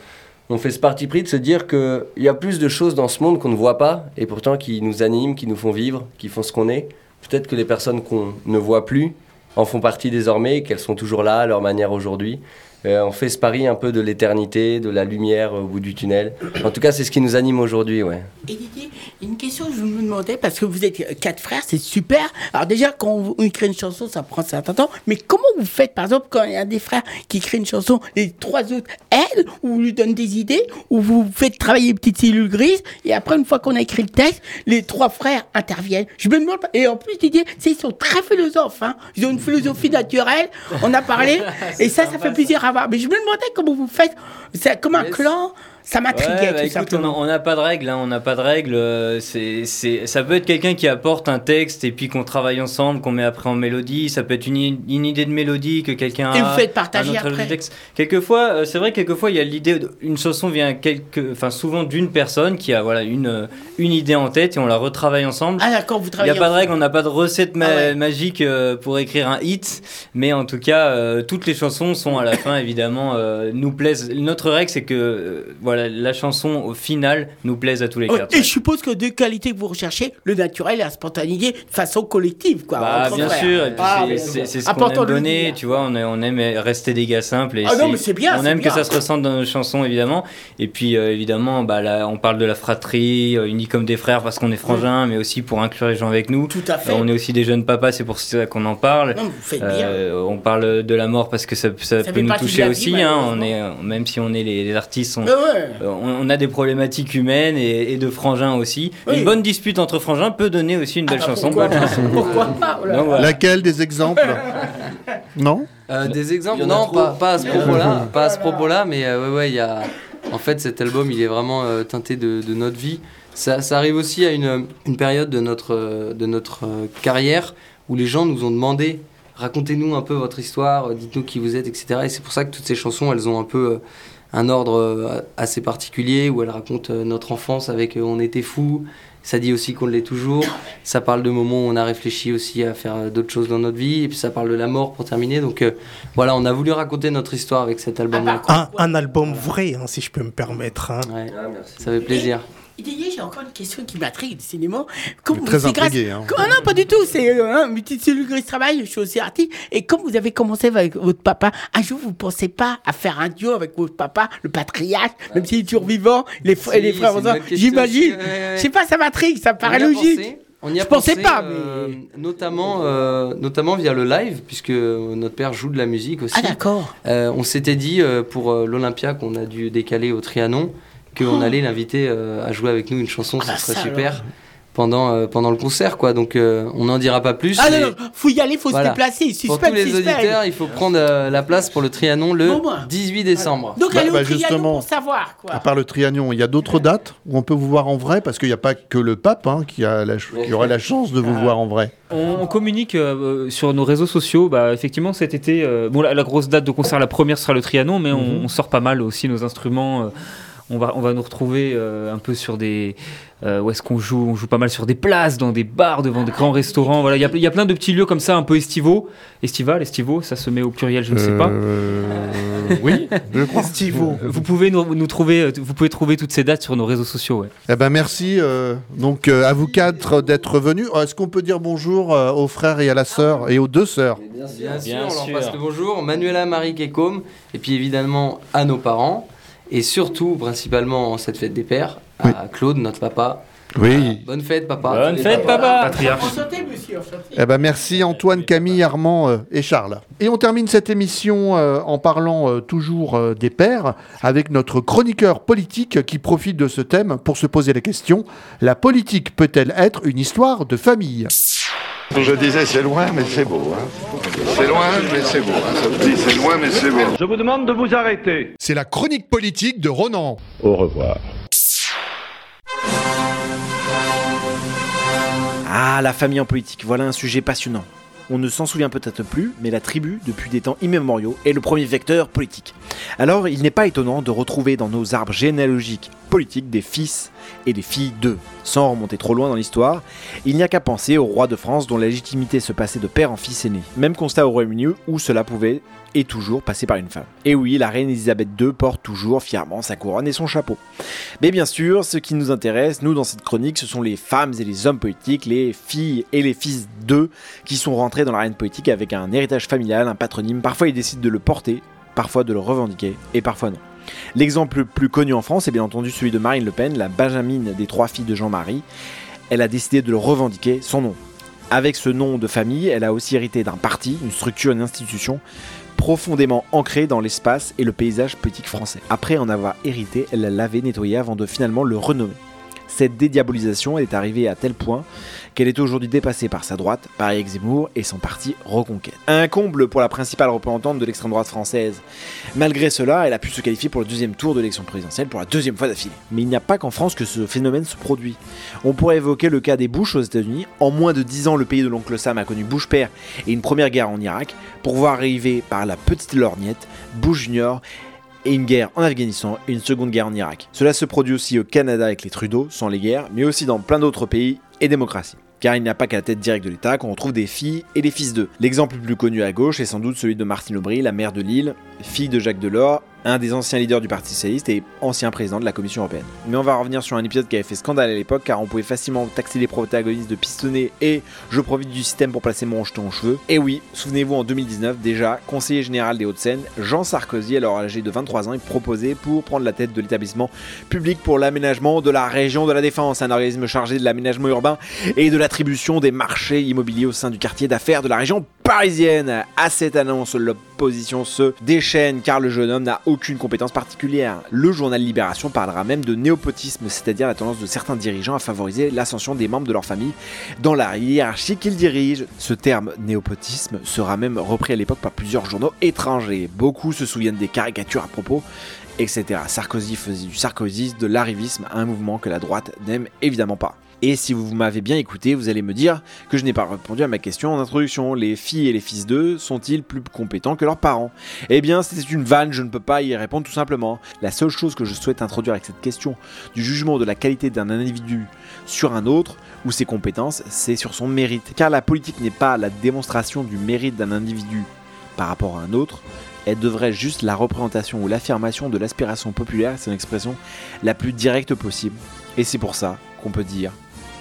on fait ce parti pris de se dire qu'il y a plus de choses dans ce monde qu'on ne voit pas, et pourtant qui nous animent, qui nous font vivre, qui font ce qu'on est. Peut-être que les personnes qu'on ne voit plus en font partie désormais, et qu'elles sont toujours là à leur manière aujourd'hui. Euh, on fait ce pari un peu de l'éternité, de la lumière au bout du tunnel. En tout cas, c'est ce qui nous anime aujourd'hui, ouais. Et Didier, une question que je me demandais, parce que vous êtes quatre frères, c'est super. Alors déjà, quand on écrit une chanson, ça prend un certain temps. Mais comment vous faites, par exemple, quand il y a un des frères qui écrit une chanson, les trois autres aident, ou vous lui donnent des idées, ou vous faites travailler une petite cellule grise, et après, une fois qu'on a écrit le texte, les trois frères interviennent. Je me demande, et en plus, Didier, c'est- ils sont très philosophes. Hein. Ils ont une philosophie naturelle, on a parlé, et ça, ça fait plaisir à Mais je me demandais comment vous faites. C'est comme un clan, ça m'intriguait Ouais, bah, tout écoute, on simplement. a- on n'a pas de règles, hein, on n'a pas de règles. euh, c'est, c'est, ça peut être quelqu'un qui apporte un texte et puis qu'on travaille ensemble, qu'on met après en mélodie. Ça peut être une, une idée de mélodie que quelqu'un a. Et vous faites partager après. texte. Quelquefois, euh, c'est vrai, quelquefois il y a l'idée, de- une chanson vient quelque, enfin souvent d'une personne qui a voilà une euh, une idée en tête et on la retravaille ensemble. Ah d'accord, vous Il n'y travaillez a pas de ensemble. règle, on n'a pas de recette ma- Ah ouais. magique euh, pour écrire un hit, mais en tout cas, toutes les chansons sont à la fin évidemment nous plaisent. Notre règle, c'est que voilà, la chanson au final nous plaise à tous les Ouais, quatre. et je suppose que deux qualités que vous recherchez, le naturel et la spontanéité, de façon collective, quoi. Bah, bien sûr, Ah, c'est- ce qu'on aime donner, tu vois, on, aime rester des gars simples. Et Ah non, mais c'est bien, On aime bien. que ça se ressente dans nos chansons, évidemment. Et puis, euh, évidemment, bah, là, on parle de la fratrie, euh, unis comme des frères parce qu'on est frangins, mais aussi pour inclure les gens avec nous. Tout à fait. Euh, on est aussi des jeunes papas, c'est pour ça qu'on en parle. Non, vous faites Euh, on parle de la mort parce que ça, ça Ça peut nous toucher vie, aussi. hein. on est, même si on est les, les artistes, on, on, on a des problématiques humaines et, et de frangins aussi. Oui. Une bonne dispute entre frangins peut donner aussi une belle Ah, chanson. pourquoi pas chanson. Pourquoi pas Oh là Donc, voilà. Laquelle des exemples? Non? Euh, des exemples Non, pas, pas à ce propos-là. Pas à ce propos-là, mais euh, ouais, ouais, il y a. En fait, cet album, il est vraiment euh, teinté de, de notre vie. Ça, ça arrive aussi à une, une période de notre, euh, de notre euh, carrière où les gens nous ont demandé racontez-nous un peu votre histoire, euh, dites-nous qui vous êtes, etc. Et c'est pour ça que toutes ces chansons, elles ont un peu euh, un ordre euh, assez particulier où elles racontent euh, notre enfance avec euh, On était fous. Ça dit aussi qu'on l'est toujours. Ça parle de moments où on a réfléchi aussi à faire d'autres choses dans notre vie. Et puis ça parle de la mort pour terminer. Donc euh, voilà, on a voulu raconter notre histoire avec cet album-là. Un, un album vrai, hein, si je peux me permettre. hein. Ça fait plaisir. J'ai encore une question qui m'intrigue du cinéma. Comme Très c'est grâce- intrigué, hein. Ah non, pas du tout. C'est euh, un petit cellule grise travail. Je suis aussi artiste. Et comme vous avez commencé avec votre papa, un jour vous pensez pas à faire un duo avec votre papa, le patriarche, même s'il est toujours vivant, les, fr- Si, et les frères une J'imagine. Je sais pas, ça m'intrigue, ça me paraît On y a logique. pensé. On y a Je pensais pensé, pas, euh, mais. notamment, euh, notamment via le live, puisque notre père joue de la musique aussi. Ah, d'accord. Euh, on s'était dit euh, pour euh, l'Olympia qu'on a dû décaler au Trianon qu'on Oh. allait l'inviter euh, à jouer avec nous une chanson, Ah bah ce serait ça, super. alors. Pendant, euh, pendant le concert, quoi. Donc, euh, on n'en dira pas plus. Ah mais non, non, faut y aller, faut voilà. se déplacer. Pour tous les suspense. auditeurs, il faut prendre euh, la place pour le Trianon le Bon, moi. 18 décembre. Donc, Bah, allez au bah, Trianon justement. pour savoir, quoi. À part le Trianon, il y a d'autres dates où on peut vous voir en vrai parce qu'il n'y a pas que le pape hein, qui, a la ch- qui aura la chance de vous Ah. voir en vrai. On, communique euh, sur nos réseaux sociaux. Bah, effectivement, cet été, euh, bon, la, la grosse date de concert, la première sera le Trianon, mais on, Mhm. on sort pas mal aussi nos instruments. euh, on va, on va nous retrouver euh, un peu sur des. euh, où est-ce qu'on joue? On joue pas mal sur des places, dans des bars, devant des grands restaurants. Voilà, il y a, il y a plein de petits lieux comme ça, un peu estivaux. Estival, estivaux, ça se met au pluriel, je ne sais pas. Euh, oui, je crois. Vous pouvez nous, nous trouver, vous pouvez trouver toutes ces dates sur nos réseaux sociaux. Ouais. Eh ben merci euh, donc euh, à vous quatre d'être venus. Est-ce qu'on peut dire bonjour euh, aux frères et à la sœur et aux deux sœurs? Bien sûr, Bien on leur sûr. passe le bonjour. Manuela, Marie Kekom, et puis évidemment à nos parents, et surtout, principalement, en cette fête des pères, à Claude, notre papa. Oui. Bonne fête, papa. Bonne fête, papa. Patriarche. Eh ben merci Antoine, Camille, Armand euh, et Charles. Et on termine cette émission euh, en parlant euh, toujours euh, des pères avec notre chroniqueur politique qui profite de ce thème pour se poser la question la politique peut-elle être une histoire de famille? Je disais c'est loin mais c'est beau. Hein. C'est loin mais c'est beau. Hein. Ça vous dit c'est loin mais c'est beau. Je vous demande de vous arrêter. C'est la chronique politique de Ronan. Au revoir. Ah, la famille en politique, voilà un sujet passionnant. On ne s'en souvient peut-être plus, mais la tribu, depuis des temps immémoriaux, est le premier vecteur politique. Alors, il n'est pas étonnant de retrouver dans nos arbres généalogiques politiques des fils et des filles d'eux. Sans remonter trop loin dans l'histoire, il n'y a qu'à penser au roi de France dont la légitimité se passait de père en fils aîné. Même constat au Royaume-Uni où cela pouvait et toujours passer par une femme. Et oui, la reine Elisabeth II porte toujours fièrement sa couronne et son chapeau. Mais bien sûr, ce qui nous intéresse, nous, dans cette chronique, ce sont les femmes et les hommes politiques, les filles et les fils d'eux, qui sont rentrés dans l'arène politique avec un héritage familial, un patronyme. Parfois, ils décident de le porter, parfois de le revendiquer, et parfois non. L'exemple le plus connu en France est bien entendu celui de Marine Le Pen, la Benjamine des trois filles de Jean-Marie. Elle a décidé de le revendiquer, son nom. Avec ce nom de famille, elle a aussi hérité d'un parti, une structure, une institution profondément ancrée dans l'espace et le paysage politique français. Après en avoir hérité, elle l'a lavé, nettoyé avant de finalement le renommer. Cette dédiabolisation est arrivée à tel point qu'elle est aujourd'hui dépassée par sa droite, par Zemmour et son parti Reconquête. Un comble pour la principale représentante de l'extrême droite française. Malgré cela, elle a pu se qualifier pour le deuxième tour de l'élection présidentielle pour la deuxième fois d'affilée. Mais il n'y a pas qu'en France que ce phénomène se produit. On pourrait évoquer le cas des Bush aux États-Unis. En moins de 10 ans, le pays de l'oncle Sam a connu Bush père et une première guerre en Irak, pour voir arriver par la petite lorgnette Bush Junior et une guerre en Afghanistan et une seconde guerre en Irak. Cela se produit aussi au Canada avec les Trudeau, sans les guerres, mais aussi dans plein d'autres pays et démocraties. Car il n'y a pas qu'à la tête directe de l'État qu'on retrouve des filles et des fils d'eux. L'exemple le plus connu à gauche est sans doute celui de Martine Aubry, la mère de Lille, fille de Jacques Delors, un des anciens leaders du Parti Socialiste et ancien président de la Commission Européenne. Mais on va revenir sur un épisode qui avait fait scandale à l'époque car on pouvait facilement taxer les protagonistes de pistonner et je profite du système pour placer mon jeton aux cheveux. Et oui, souvenez-vous en 2019 déjà, conseiller général des Hauts-de-Seine, Jean Sarkozy, alors âgé de 23 ans, est proposé pour prendre la tête de l'établissement public pour l'aménagement de la région de la Défense, un organisme chargé de l'aménagement urbain et de l'attribution des marchés immobiliers au sein du quartier d'affaires de la région parisienne. À cette annonce, se déchaîne car le jeune homme n'a aucune compétence particulière. Le journal Libération parlera même de néopotisme, c'est-à-dire la tendance de certains dirigeants à favoriser l'ascension des membres de leur famille dans la hiérarchie qu'ils dirigent. Ce terme néopotisme sera même repris à l'époque par plusieurs journaux étrangers. Beaucoup se souviennent des caricatures à propos etc. Sarkozy faisait du sarkozisme, de l'arrivisme, un mouvement que la droite n'aime évidemment pas. Et si vous m'avez bien écouté, vous allez me dire que je n'ai pas répondu à ma question en introduction. Les filles et les fils d'eux sont-ils plus compétents que leurs parents? Eh bien, c'était une vanne, je ne peux pas y répondre tout simplement. La seule chose que je souhaite introduire avec cette question du jugement de la qualité d'un individu sur un autre ou ses compétences, c'est sur son mérite. Car la politique n'est pas la démonstration du mérite d'un individu par rapport à un autre, elle devrait juste la représentation ou l'affirmation de l'aspiration populaire, c'est une expression la plus directe possible. Et c'est pour ça qu'on peut dire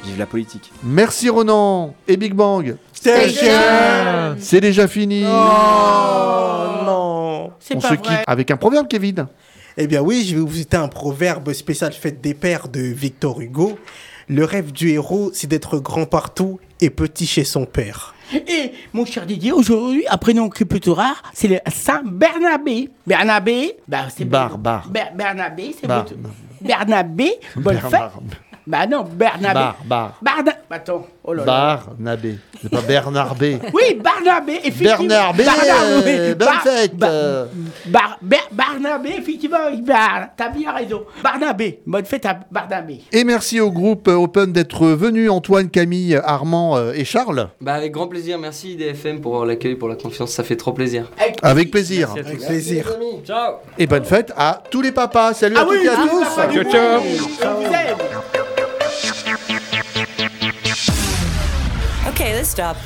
vive la politique. Merci Ronan et Big Bang. Station C'est déjà fini. Oh non On se quitte avec un proverbe, Kevin. Eh bien oui, je vais vous citer un proverbe spécial fête des pères de Victor Hugo. Le rêve du héros, c'est d'être grand partout et petit chez son père. Et mon cher Didier, aujourd'hui, un prénom qui est plutôt rare, c'est le Saint Bernabé? Bernabé, bah, c'est Bar, beau. bar. Ber- Bernabé, c'est Bar. beau. Bernabé, bonne fête. Bah non, Bernabé. Bar, bar. Barna- Attends, oh là là. Barnabé. C'est pas Bernard B. Oui, Barnabé, effectivement. Bernard B. Barnabé, euh, Bonne Bar- fête. Ba- euh. Bar- Barnabé, effectivement, Bar- t'as bien raison. Barnabé, bonne fête à Barnabé. Et merci au groupe Open d'être venu, Antoine, Camille, Armand euh, et Charles. Bah avec grand plaisir, merci IDFM pour l'accueil, pour la confiance, ça fait trop plaisir. Avec plaisir. Merci à tous. plaisir. Ciao Et bonne fête à tous les papas. Salut Ah à oui, toutes et à tous. Ciao, ciao. Okay, let's stop.